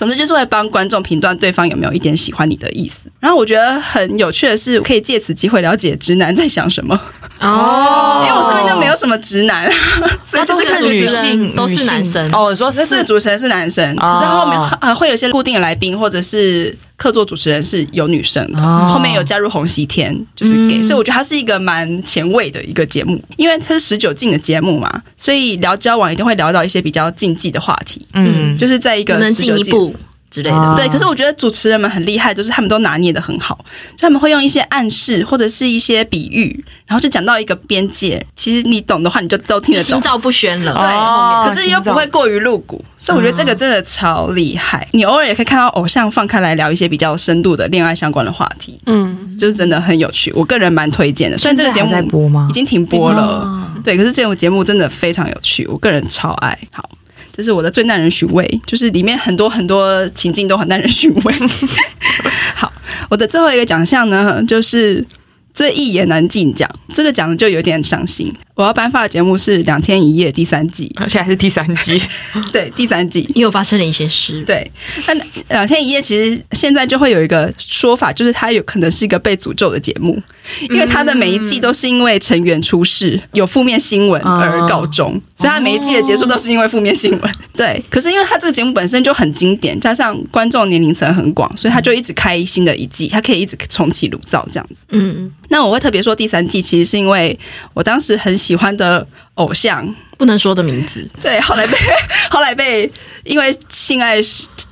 [SPEAKER 1] 总之就是会帮观众评断对方有没有一点喜欢你的意思。然后我觉得很有趣的是，可以借此机会了解直男在想什么哦。因为我身边就没有什么直男，
[SPEAKER 2] 所以这个主持人都是男生
[SPEAKER 3] 哦。说这
[SPEAKER 1] 是主持人是男生，可是后面还会有些固定的来宾或者是。客座主持人是有女生的，后面有加入洪喜天，就是给，所以我觉得它是一个蛮前卫的一个节目，因为它是十九禁的节目嘛，所以聊交往一定会聊到一些比较禁忌的话题，嗯，就是在一个
[SPEAKER 2] 能进一步。之类的，
[SPEAKER 1] 对。可是我觉得主持人们很厉害，就是他们都拿捏的很好，就他们会用一些暗示或者是一些比喻，然后就讲到一个边界。其实你懂的话，你就都听得懂，
[SPEAKER 2] 心照不宣了。
[SPEAKER 1] 对，哦、可是又不会过于露骨，所以我觉得这个真的超厉害。你偶尔也可以看到偶像放开来聊一些比较深度的恋爱相关的话题，嗯，就是真的很有趣。我个人蛮推荐的。虽然这个节目在播吗？已经停播了，对。可是这种节目真的非常有趣，我个人超爱好。这是我的最耐人寻味，就是里面很多很多情境都很耐人寻味。好，我的最后一个奖项呢，就是最一言难尽奖。这个奖就有点伤心。我要颁发的节目是《两天一夜》第三季，
[SPEAKER 3] 而且还是第三季。
[SPEAKER 1] 对，第三季
[SPEAKER 2] 又发生了一些事。
[SPEAKER 1] 对，那《两天一夜》其实现在就会有一个说法，就是它有可能是一个被诅咒的节目，因为它的每一季都是因为成员出事、有负面新闻而告终，所以它每一季的结束都是因为负面新闻。对，可是因为它这个节目本身就很经典，加上观众年龄层很广，所以它就一直开新的一季，它可以一直重启炉灶这样子。嗯，那我会特别说第三季，其实是因为我当时很喜欢的偶像，
[SPEAKER 2] 不能说的名字。对，后来被
[SPEAKER 1] 后来被因为性爱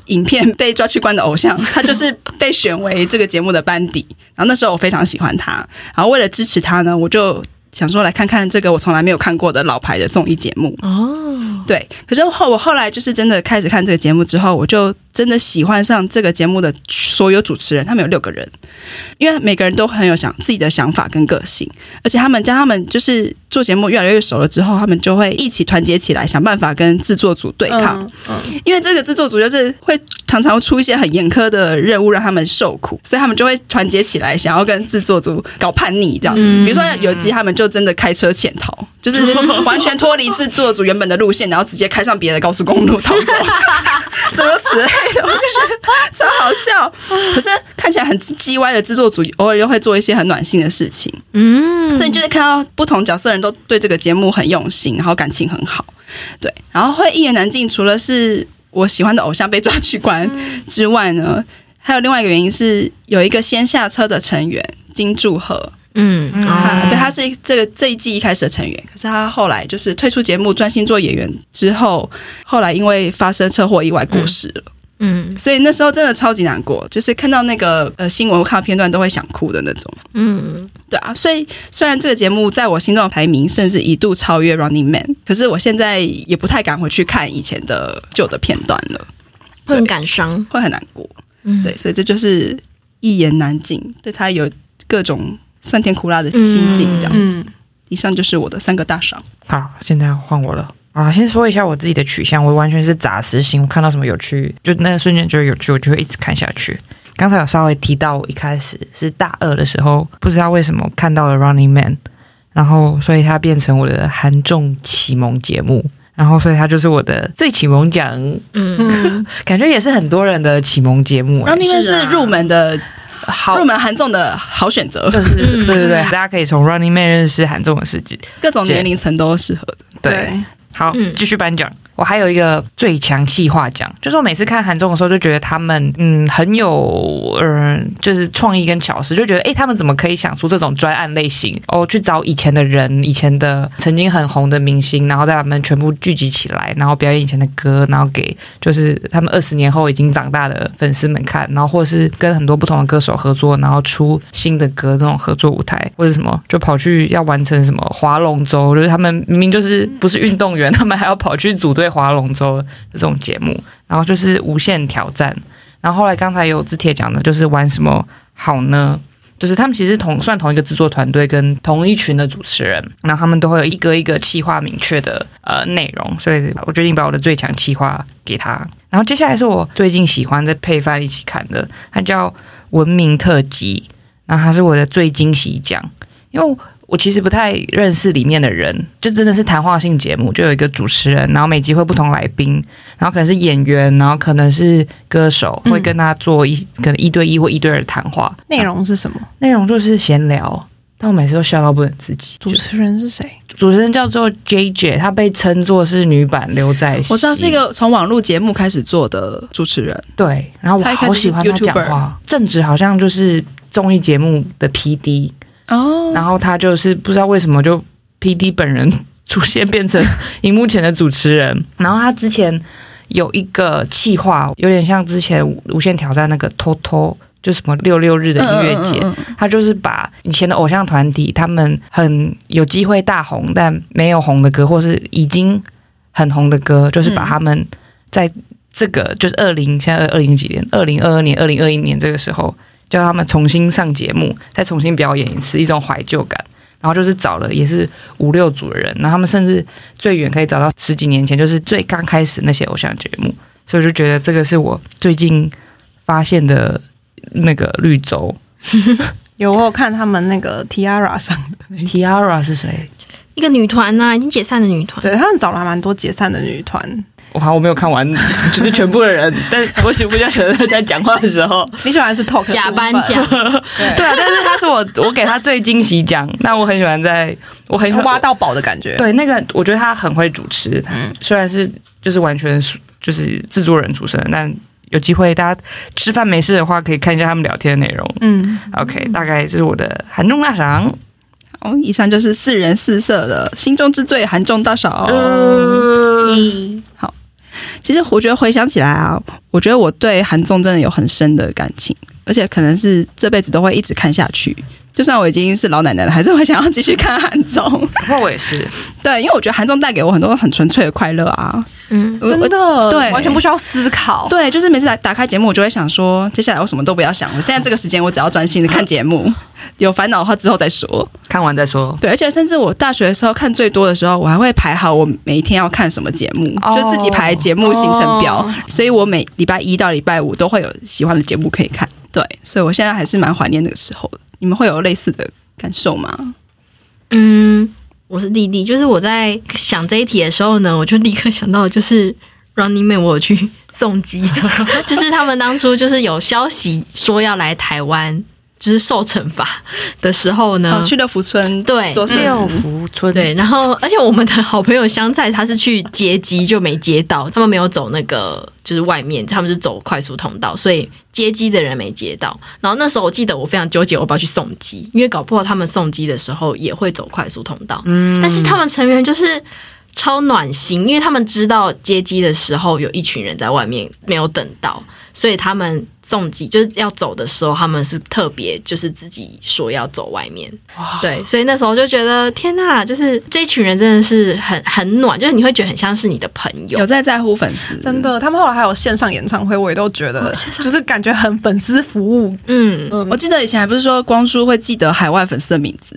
[SPEAKER 1] 影片被抓去关的偶像，他就是被选为这个节目的班底。然后那时候我非常喜欢他，然后为了支持他呢，我就想说来看看这个我从来没有看过的老牌的综艺节目。哦，对。可是后我后来就是真的开始看这个节目之后，我就。真的喜欢上这个节目的所有主持人，他们有六个人，因为每个人都很有想自己的想法跟个性，而且他们将他们就是做节目越来越熟了之后，他们就会一起团结起来，想办法跟制作组对抗。嗯嗯、因为这个制作组就是会常常出一些很严苛的任务让他们受苦，所以他们就会团结起来，想要跟制作组搞叛逆这样子。比如说有集他们就真的开车潜逃，就是完全脱离制作组原本的路线，然后直接开上别的高速公路逃走，诸如此类。我就觉得超好笑，可是看起来很叽歪的制作组，偶尔又会做一些很暖心的事情。嗯，所以就是看到不同角色的人都对这个节目很用心，然后感情很好。对，然后会一言难尽，除了是我喜欢的偶像被抓去关之外呢，还有另外一个原因是有一个先下车的成员金柱赫。嗯，对，他是这个这一季一开始的成员，可是他后来就是退出节目，专心做演员之后，后来因为发生车祸意外过世了。嗯嗯，所以那时候真的超级难过，就是看到那个呃新闻，我看到片段都会想哭的那种。嗯，对啊，所以虽然这个节目在我心中的排名甚至一度超越《Running Man》，可是我现在也不太敢回去看以前的旧的片段了，
[SPEAKER 2] 会很感伤，
[SPEAKER 1] 会很难过。嗯，对，所以这就是一言难尽，对他有各种酸甜苦辣的心境这样子。嗯，以上就是我的三个大赏。
[SPEAKER 3] 好，现在换我了。啊，先说一下我自己的取向，我完全是杂食性。我看到什么有趣，就那个瞬间觉得有趣，我就会一直看下去。刚才有稍微提到，我一开始是大二的时候，不知道为什么看到了《Running Man》，然后所以它变成我的韩综启蒙节目，然后所以它就是我的最启蒙奖。嗯，感觉也是很多人的启蒙节目，欸。
[SPEAKER 1] Running Man 是入门的好入门韩综的好选择，
[SPEAKER 3] 就是 对对对，大家可以从 Running Man 认识韩综的世界，
[SPEAKER 1] 各种年龄层都适合的。
[SPEAKER 3] 对。对好，继续颁奖。我还有一个最强企划奖，就是我每次看韩综的时候，就觉得他们嗯很有嗯、呃，就是创意跟巧思，就觉得诶，他们怎么可以想出这种专案类型哦？去找以前的人，以前的曾经很红的明星，然后再把他们全部聚集起来，然后表演以前的歌，然后给就是他们二十年后已经长大的粉丝们看，然后或是跟很多不同的歌手合作，然后出新的歌这种合作舞台，或者什么就跑去要完成什么划龙舟，就是他们明明就是不是运动员，他们还要跑去组队。划龙舟这种节目，然后就是无限挑战。然后后来刚才有字帖讲的，就是玩什么好呢？就是他们其实同算同一个制作团队，跟同一群的主持人，然后他们都会有一个一个企划明确的呃内容。所以我决定把我的最强企划给他。然后接下来是我最近喜欢在配饭一起看的，它叫《文明特辑》，然后它是我的最惊喜奖，因为。我其实不太认识里面的人，就真的是谈话性节目，就有一个主持人，然后每集会不同来宾，然后可能是演员，然后可能是歌手，会跟他做一可能一对一或一对二的谈话。
[SPEAKER 4] 内容是什么？
[SPEAKER 3] 内容就是闲聊，但我每次都笑到不能自己。
[SPEAKER 4] 主持人是谁？
[SPEAKER 3] 主持人叫做 JJ，他被称作是女版刘在熙。
[SPEAKER 1] 我知道是一个从网络节目开始做的主持人，
[SPEAKER 3] 对。然后我好喜欢他讲话，正直好像就是综艺节目的 PD。哦，oh. 然后他就是不知道为什么就 P D 本人出现变成 荧幕前的主持人，然后他之前有一个企划，有点像之前无限挑战那个 TOTO，就什么六六日的音乐节，嗯嗯嗯，他就是把以前的偶像团体他们很有机会大红但没有红的歌，或是已经很红的歌，就是把他们在这个就是二零现在二零几年，二零二二年、二零二一年这个时候。叫他们重新上节目，再重新表演一次，一种怀旧感。然后就是找了也是五六组的人，然后他们甚至最远可以找到十几年前，就是最刚开始那些偶像节目。所以我就觉得这个是我最近发现的那个绿洲。
[SPEAKER 4] 有我有看他们那个 Tiara 上的
[SPEAKER 3] Tiara 是谁？
[SPEAKER 2] 一个女团呐、啊，已经解散的女团。
[SPEAKER 4] 对，他们找了还蛮多解散的女团。
[SPEAKER 3] 哇，我没有看完，就是全部的人，但我喜不喜欢在讲话的时候，
[SPEAKER 4] 你喜欢是 talk
[SPEAKER 2] 假颁
[SPEAKER 4] 奖，
[SPEAKER 3] 对，啊，但是他是我，我给他最惊喜奖。那我很喜欢在，我很喜欢
[SPEAKER 4] 挖到宝的感觉。
[SPEAKER 3] 对，那个我觉得他很会主持，嗯，虽然是就是完全就是制作人出身，但有机会大家吃饭没事的话，可以看一下他们聊天的内容。嗯，OK，大概这是我的韩中大赏。
[SPEAKER 1] 哦，以上就是四人四色的心中之最韩中大赏。
[SPEAKER 2] 嗯，
[SPEAKER 1] 好。其实我觉得回想起来啊，我觉得我对韩综真的有很深的感情，而且可能是这辈子都会一直看下去。就算我已经是老奶奶了，还是会想要继续看韩综。
[SPEAKER 3] 那我也是，
[SPEAKER 1] 对，因为我觉得韩综带给我很多很纯粹的快乐啊。
[SPEAKER 4] 嗯，真的，
[SPEAKER 1] 对，
[SPEAKER 4] 完全不需要思考。
[SPEAKER 1] 对，就是每次来打开节目，我就会想说，接下来我什么都不要想了。现在这个时间，我只要专心的看节目。有烦恼的话，之后再说，
[SPEAKER 3] 看完再说。
[SPEAKER 1] 对，而且甚至我大学的时候看最多的时候，我还会排好我每一天要看什么节目，哦、就自己排节目行程表。哦、所以我每礼拜一到礼拜五都会有喜欢的节目可以看。对，所以我现在还是蛮怀念那个时候的。你们会有类似的感受吗？
[SPEAKER 2] 嗯，我是弟弟，就是我在想这一题的时候呢，我就立刻想到就是 Running Man，我有去送机，就是他们当初就是有消息说要来台湾。就是受惩罚的时候呢，
[SPEAKER 1] 哦、去了福村，
[SPEAKER 2] 对，
[SPEAKER 1] 做
[SPEAKER 3] 六福村，
[SPEAKER 2] 对，然后而且我们的好朋友香菜，他是去接机就没接到，他们没有走那个就是外面，他们是走快速通道，所以接机的人没接到。然后那时候我记得我非常纠结，我不要去送机，因为搞不好他们送机的时候也会走快速通道。嗯，但是他们成员就是超暖心，因为他们知道接机的时候有一群人在外面没有等到，所以他们。送机就是要走的时候，他们是特别就是自己说要走外面，对，所以那时候就觉得天呐，就是这一群人真的是很很暖，就是你会觉得很像是你的朋友，
[SPEAKER 1] 有在在乎粉丝，
[SPEAKER 4] 真的。他们后来还有线上演唱会，我也都觉得 就是感觉很粉丝服务。嗯
[SPEAKER 1] 嗯，我记得以前还不是说光叔会记得海外粉丝的名字，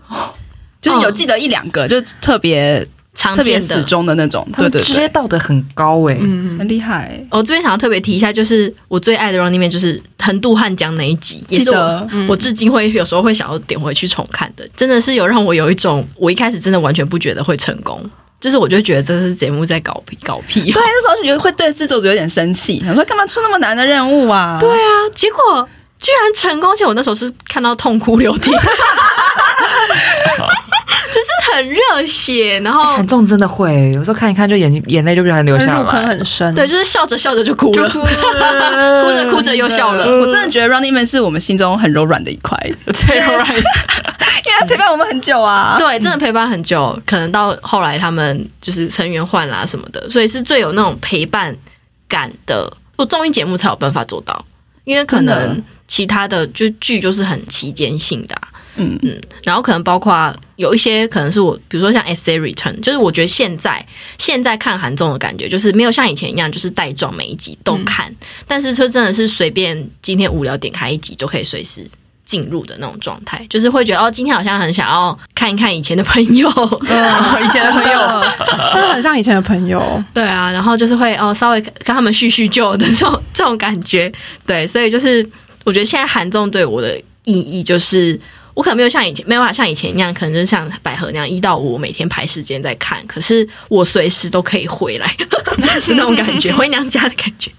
[SPEAKER 1] 就是有记得一两个，就特别。特别死忠的那种，对对对，
[SPEAKER 3] 直接道德很高哎，
[SPEAKER 1] 嗯，很厉害。
[SPEAKER 2] 我这边想要特别提一下，就是我最爱的 Running Man 就是横渡汉江那一集，也是我我至今会有时候会想要点回去重看的，真的是有让我有一种我一开始真的完全不觉得会成功，就是我就觉得这是节目在搞屁搞屁。对，
[SPEAKER 1] 那时候就觉得会对制作组有点生气，想说干嘛出那么难的任务啊？
[SPEAKER 2] 对啊，结果居然成功，而且我那时候是看到痛哭流涕。就是很热血，然后
[SPEAKER 3] 韩综真的会有时候看一看就眼睛眼泪就不小心流下来，
[SPEAKER 4] 入坑很深。
[SPEAKER 2] 对，就是笑着笑着就哭了，哭着哭着又笑了。
[SPEAKER 1] 我真的觉得 Running Man 是我们心中很柔软的一块，
[SPEAKER 3] 最柔软，因
[SPEAKER 1] 为陪伴我们很久啊。
[SPEAKER 2] 对，真的陪伴很久，可能到后来他们就是成员换啦什么的，所以是最有那种陪伴感的。做综艺节目才有办法做到，因为可能其他的就剧就是很期间性的啊。嗯。嗯，然后可能包括有一些可能是我，比如说像《Essay Return》，就是我觉得现在现在看韩综的感觉，就是没有像以前一样，就是带状每一集都看，嗯、但是就真的是随便今天无聊点开一集就可以随时进入的那种状态，就是会觉得哦，今天好像很想要看一看以前的朋友，
[SPEAKER 4] 嗯、以前的朋友。真的很像以前的朋友，
[SPEAKER 2] 对啊，然后就是会哦稍微跟他们叙叙旧的这种这种感觉，对，所以就是我觉得现在韩综对我的意义就是。我可能没有像以前没有办法像以前一样，可能就是像百合那样一到五每天排时间在看。可是我随时都可以回来，那种感觉，回娘家的感觉。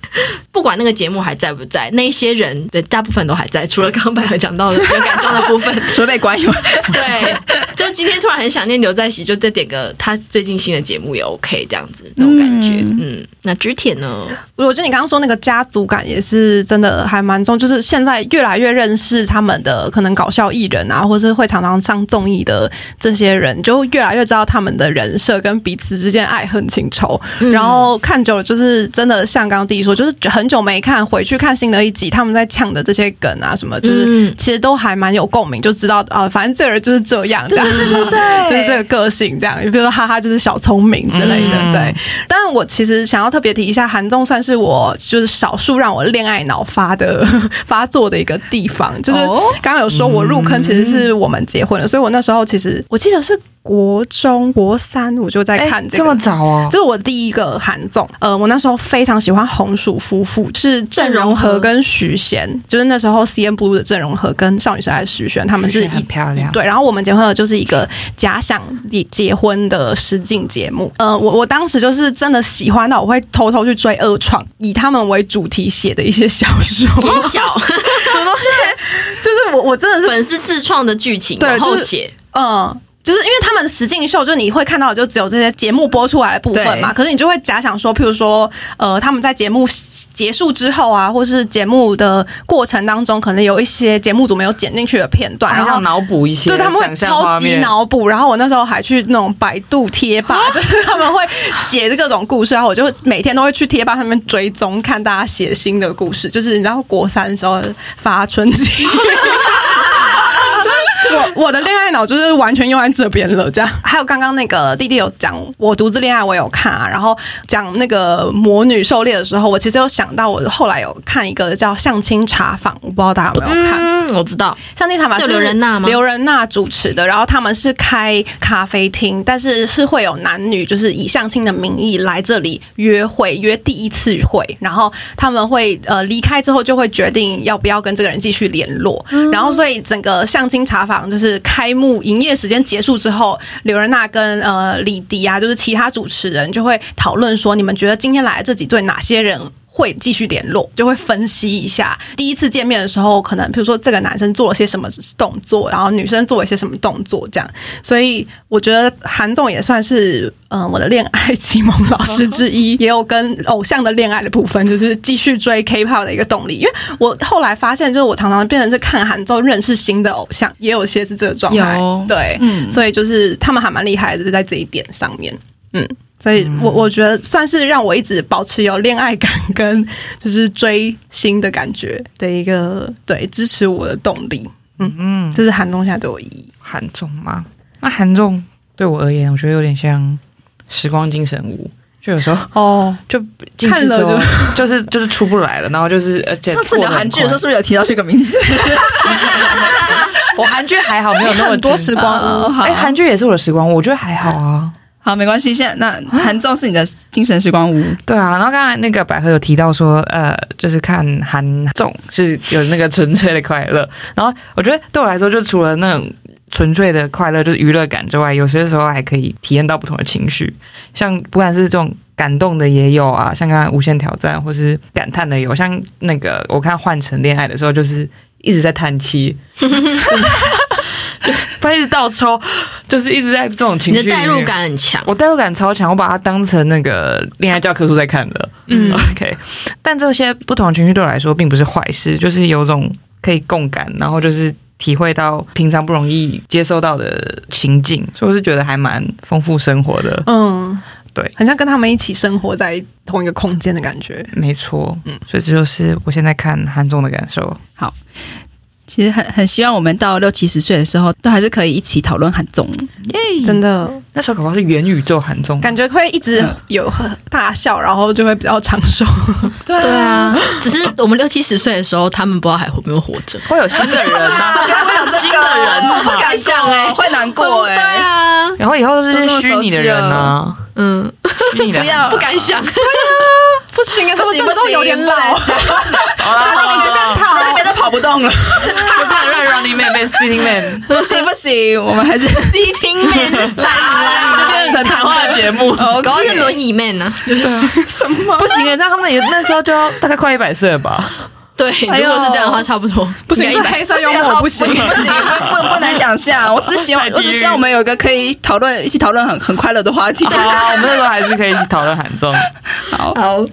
[SPEAKER 2] 不管那个节目还在不在，那些人对大部分都还在，除了刚刚百合讲到的有感伤的部分，
[SPEAKER 1] 除了被关以外。
[SPEAKER 2] 对，就今天突然很想念刘在锡，就再点个他最近新的节目也 OK，这样子这种感觉。嗯，嗯，那之前呢？
[SPEAKER 4] 我觉得你刚刚说那个家族感也是真的还蛮重，就是现在越来越认识他们的可能搞笑艺人。啊，或是会常常上综艺的这些人，就越来越知道他们的人设跟彼此之间爱恨情仇。嗯、然后看久了，就是真的像刚刚弟弟说，就是很久没看，回去看新的一集，他们在呛的这些梗啊什么，就是其实都还蛮有共鸣，就知道啊、呃，反正这个人就是这样，这样，对，对，对，就是这个个性这样。比如说哈哈，就是小聪明之类的，嗯、对。但我其实想要特别提一下，韩综算是我就是少数让我恋爱脑发的 发作的一个地方，就是刚刚有说我入坑。其实是我们结婚了，所以我那时候其实我记得是国中国三我就在看这个，
[SPEAKER 3] 这么早啊，
[SPEAKER 4] 这是我第一个韩综。呃，我那时候非常喜欢红薯夫妇，是郑容和跟徐贤，就是那时候 CNBLUE 的郑容和跟少女时代的徐贤，他们是
[SPEAKER 3] 很漂亮。
[SPEAKER 4] 对，然后我们结婚了，就是一个假想结结婚的实境节目。呃，我我当时就是真的喜欢到我会偷偷去追二创，以他们为主题写的一些小说。
[SPEAKER 2] 小
[SPEAKER 4] 什么东西？就是我我真的是
[SPEAKER 2] 粉丝自创的剧情，
[SPEAKER 4] 对，
[SPEAKER 2] 然后写，
[SPEAKER 4] 嗯。就是因为他们的实境秀，就是你会看到的就只有这些节目播出来的部分嘛。可是你就会假想说，譬如说，呃，他们在节目结束之后啊，或是节目的过程当中，可能有一些节目组没有剪进去的片段，然后
[SPEAKER 3] 脑补一些，
[SPEAKER 4] 对，他们会超级脑补。然后我那时候还去那种百度贴吧，就是他们会写的各种故事，然后我就每天都会去贴吧上面追踪看大家写新的故事。就是你知道国三的时候发春季。我我的恋爱脑就是完全用在这边了，这样。还有刚刚那个弟弟有讲我独自恋爱，我有看啊。然后讲那个魔女狩猎的时候，我其实有想到，我后来有看一个叫相亲茶坊，我不知道大家有没有看。
[SPEAKER 2] 嗯，我知道
[SPEAKER 4] 相亲茶坊是刘仁娜吗？刘仁娜主持的，然后他们是开咖啡厅，但是是会有男女，就是以相亲的名义来这里约会，约第一次会，然后他们会呃离开之后就会决定要不要跟这个人继续联络，嗯、然后所以整个相亲茶坊。就是开幕营业时间结束之后，刘仁娜跟呃李迪啊，就是其他主持人就会讨论说，你们觉得今天来的这几对哪些人会继续联络？就会分析一下第一次见面的时候，可能比如说这个男生做了些什么动作，然后女生做了些什么动作，这样。所以我觉得韩总也算是。嗯，我的恋爱启蒙老师之一，也有跟偶像的恋爱的部分，就是继续追 K-pop 的一个动力。因为我后来发现，就是我常常变成是看韩综认识新的偶像，也有些是这个状态。有对，嗯，所以就是他们还蛮厉害的，就是在这一点上面。嗯，所以我我觉得算是让我一直保持有恋爱感 跟就是追星的感觉的一个对支持我的动力。嗯嗯，这是韩综现在对我意义。
[SPEAKER 3] 韩综吗？那韩综对我而言，我觉得有点像。时光精神屋，就有时候哦，就看了就就是就是出不来了，然后就是而且上
[SPEAKER 1] 次聊韩剧的时候是不是有提到这个名字？
[SPEAKER 3] 我韩剧还好，没有那么多时光屋。哎，韩剧也是我的时光屋，我觉得还好啊。
[SPEAKER 1] 好，没关系。现在那韩综是你的精神时光屋，
[SPEAKER 3] 对啊。然后刚才那个百合有提到说，呃，就是看韩综是有那个纯粹的快乐。然后我觉得对我来说，就除了那种。纯粹的快乐就是娱乐感之外，有些时候还可以体验到不同的情绪，像不管是这种感动的也有啊，像刚刚无限挑战，或是感叹的有，像那个我看换乘恋爱的时候，就是一直在叹气，就他一直倒抽，就是一直在这种情绪，
[SPEAKER 2] 你的代入感很强，
[SPEAKER 3] 我代入感超强，我把它当成那个恋爱教科书在看的，嗯，OK，但这些不同的情绪对我来说并不是坏事，就是有种可以共感，然后就是。体会到平常不容易接受到的情境，所以我是觉得还蛮丰富生活的。嗯，对，
[SPEAKER 4] 很像跟他们一起生活在同一个空间的感觉。
[SPEAKER 3] 没错，嗯，所以这就是我现在看韩综的感受。
[SPEAKER 1] 好。其实很很希望我们到六七十岁的时候，都还是可以一起讨论韩综。
[SPEAKER 4] 耶，真的，
[SPEAKER 3] 那时候恐怕是元宇宙韩综，
[SPEAKER 4] 感觉会一直有大笑，然后就会比较长寿。
[SPEAKER 2] 对啊，只是我们六七十岁的时候，他们不知道还会不会活着，
[SPEAKER 3] 会有新的人啊，
[SPEAKER 1] 会有新的人，不敢想哎，会难过哎。对啊，
[SPEAKER 3] 然后以后都是虚拟的人呢。嗯，
[SPEAKER 2] 不要，不敢想。对
[SPEAKER 4] 啊。不行啊，他们真的都有点老。
[SPEAKER 1] 好了，你这边跑，那边都跑不动了。
[SPEAKER 3] 不怕让 Running Man 变 Sitting Man，
[SPEAKER 1] 不行不行，我们还是 Sitting Man
[SPEAKER 3] 变成谈话节目。
[SPEAKER 2] 搞的是轮椅 Man 呢，就是
[SPEAKER 4] 什么？
[SPEAKER 3] 不行啊，那他们也那时候就要大概快一百岁了吧？
[SPEAKER 2] 对，如果是这样的话，差不多。
[SPEAKER 4] 不行，黑色幽默不行，
[SPEAKER 1] 不行，不行，不不能想象。我只希望，我只希望我们有一个可以讨论、一起讨论很很快乐的话题。
[SPEAKER 3] 好，我们那时候还是可以一起讨论韩综。
[SPEAKER 1] 好好。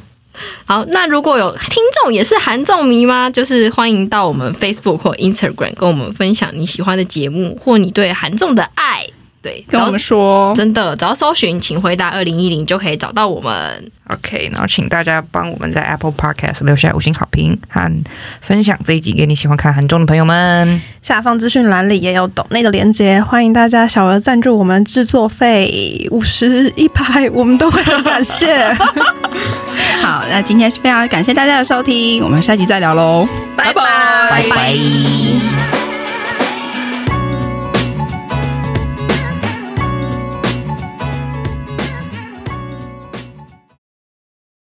[SPEAKER 2] 好，那如果有听众也是韩综迷吗？就是欢迎到我们 Facebook 或 Instagram 跟我们分享你喜欢的节目或你对韩综的爱。对，
[SPEAKER 1] 跟我们说，
[SPEAKER 2] 真的，只要搜寻“请回答二零一零”就可以找到我们。
[SPEAKER 3] OK，然后请大家帮我们在 Apple Podcast 留下五星好评和分享这一集给你喜欢看韩综的朋友们。
[SPEAKER 4] 下方资讯栏里也有抖内的连接，欢迎大家小额赞助我们制作费五十一百，我们都会很感谢。
[SPEAKER 1] 好，那今天是非常感谢大家的收听，我们下集再聊喽，拜拜，拜拜。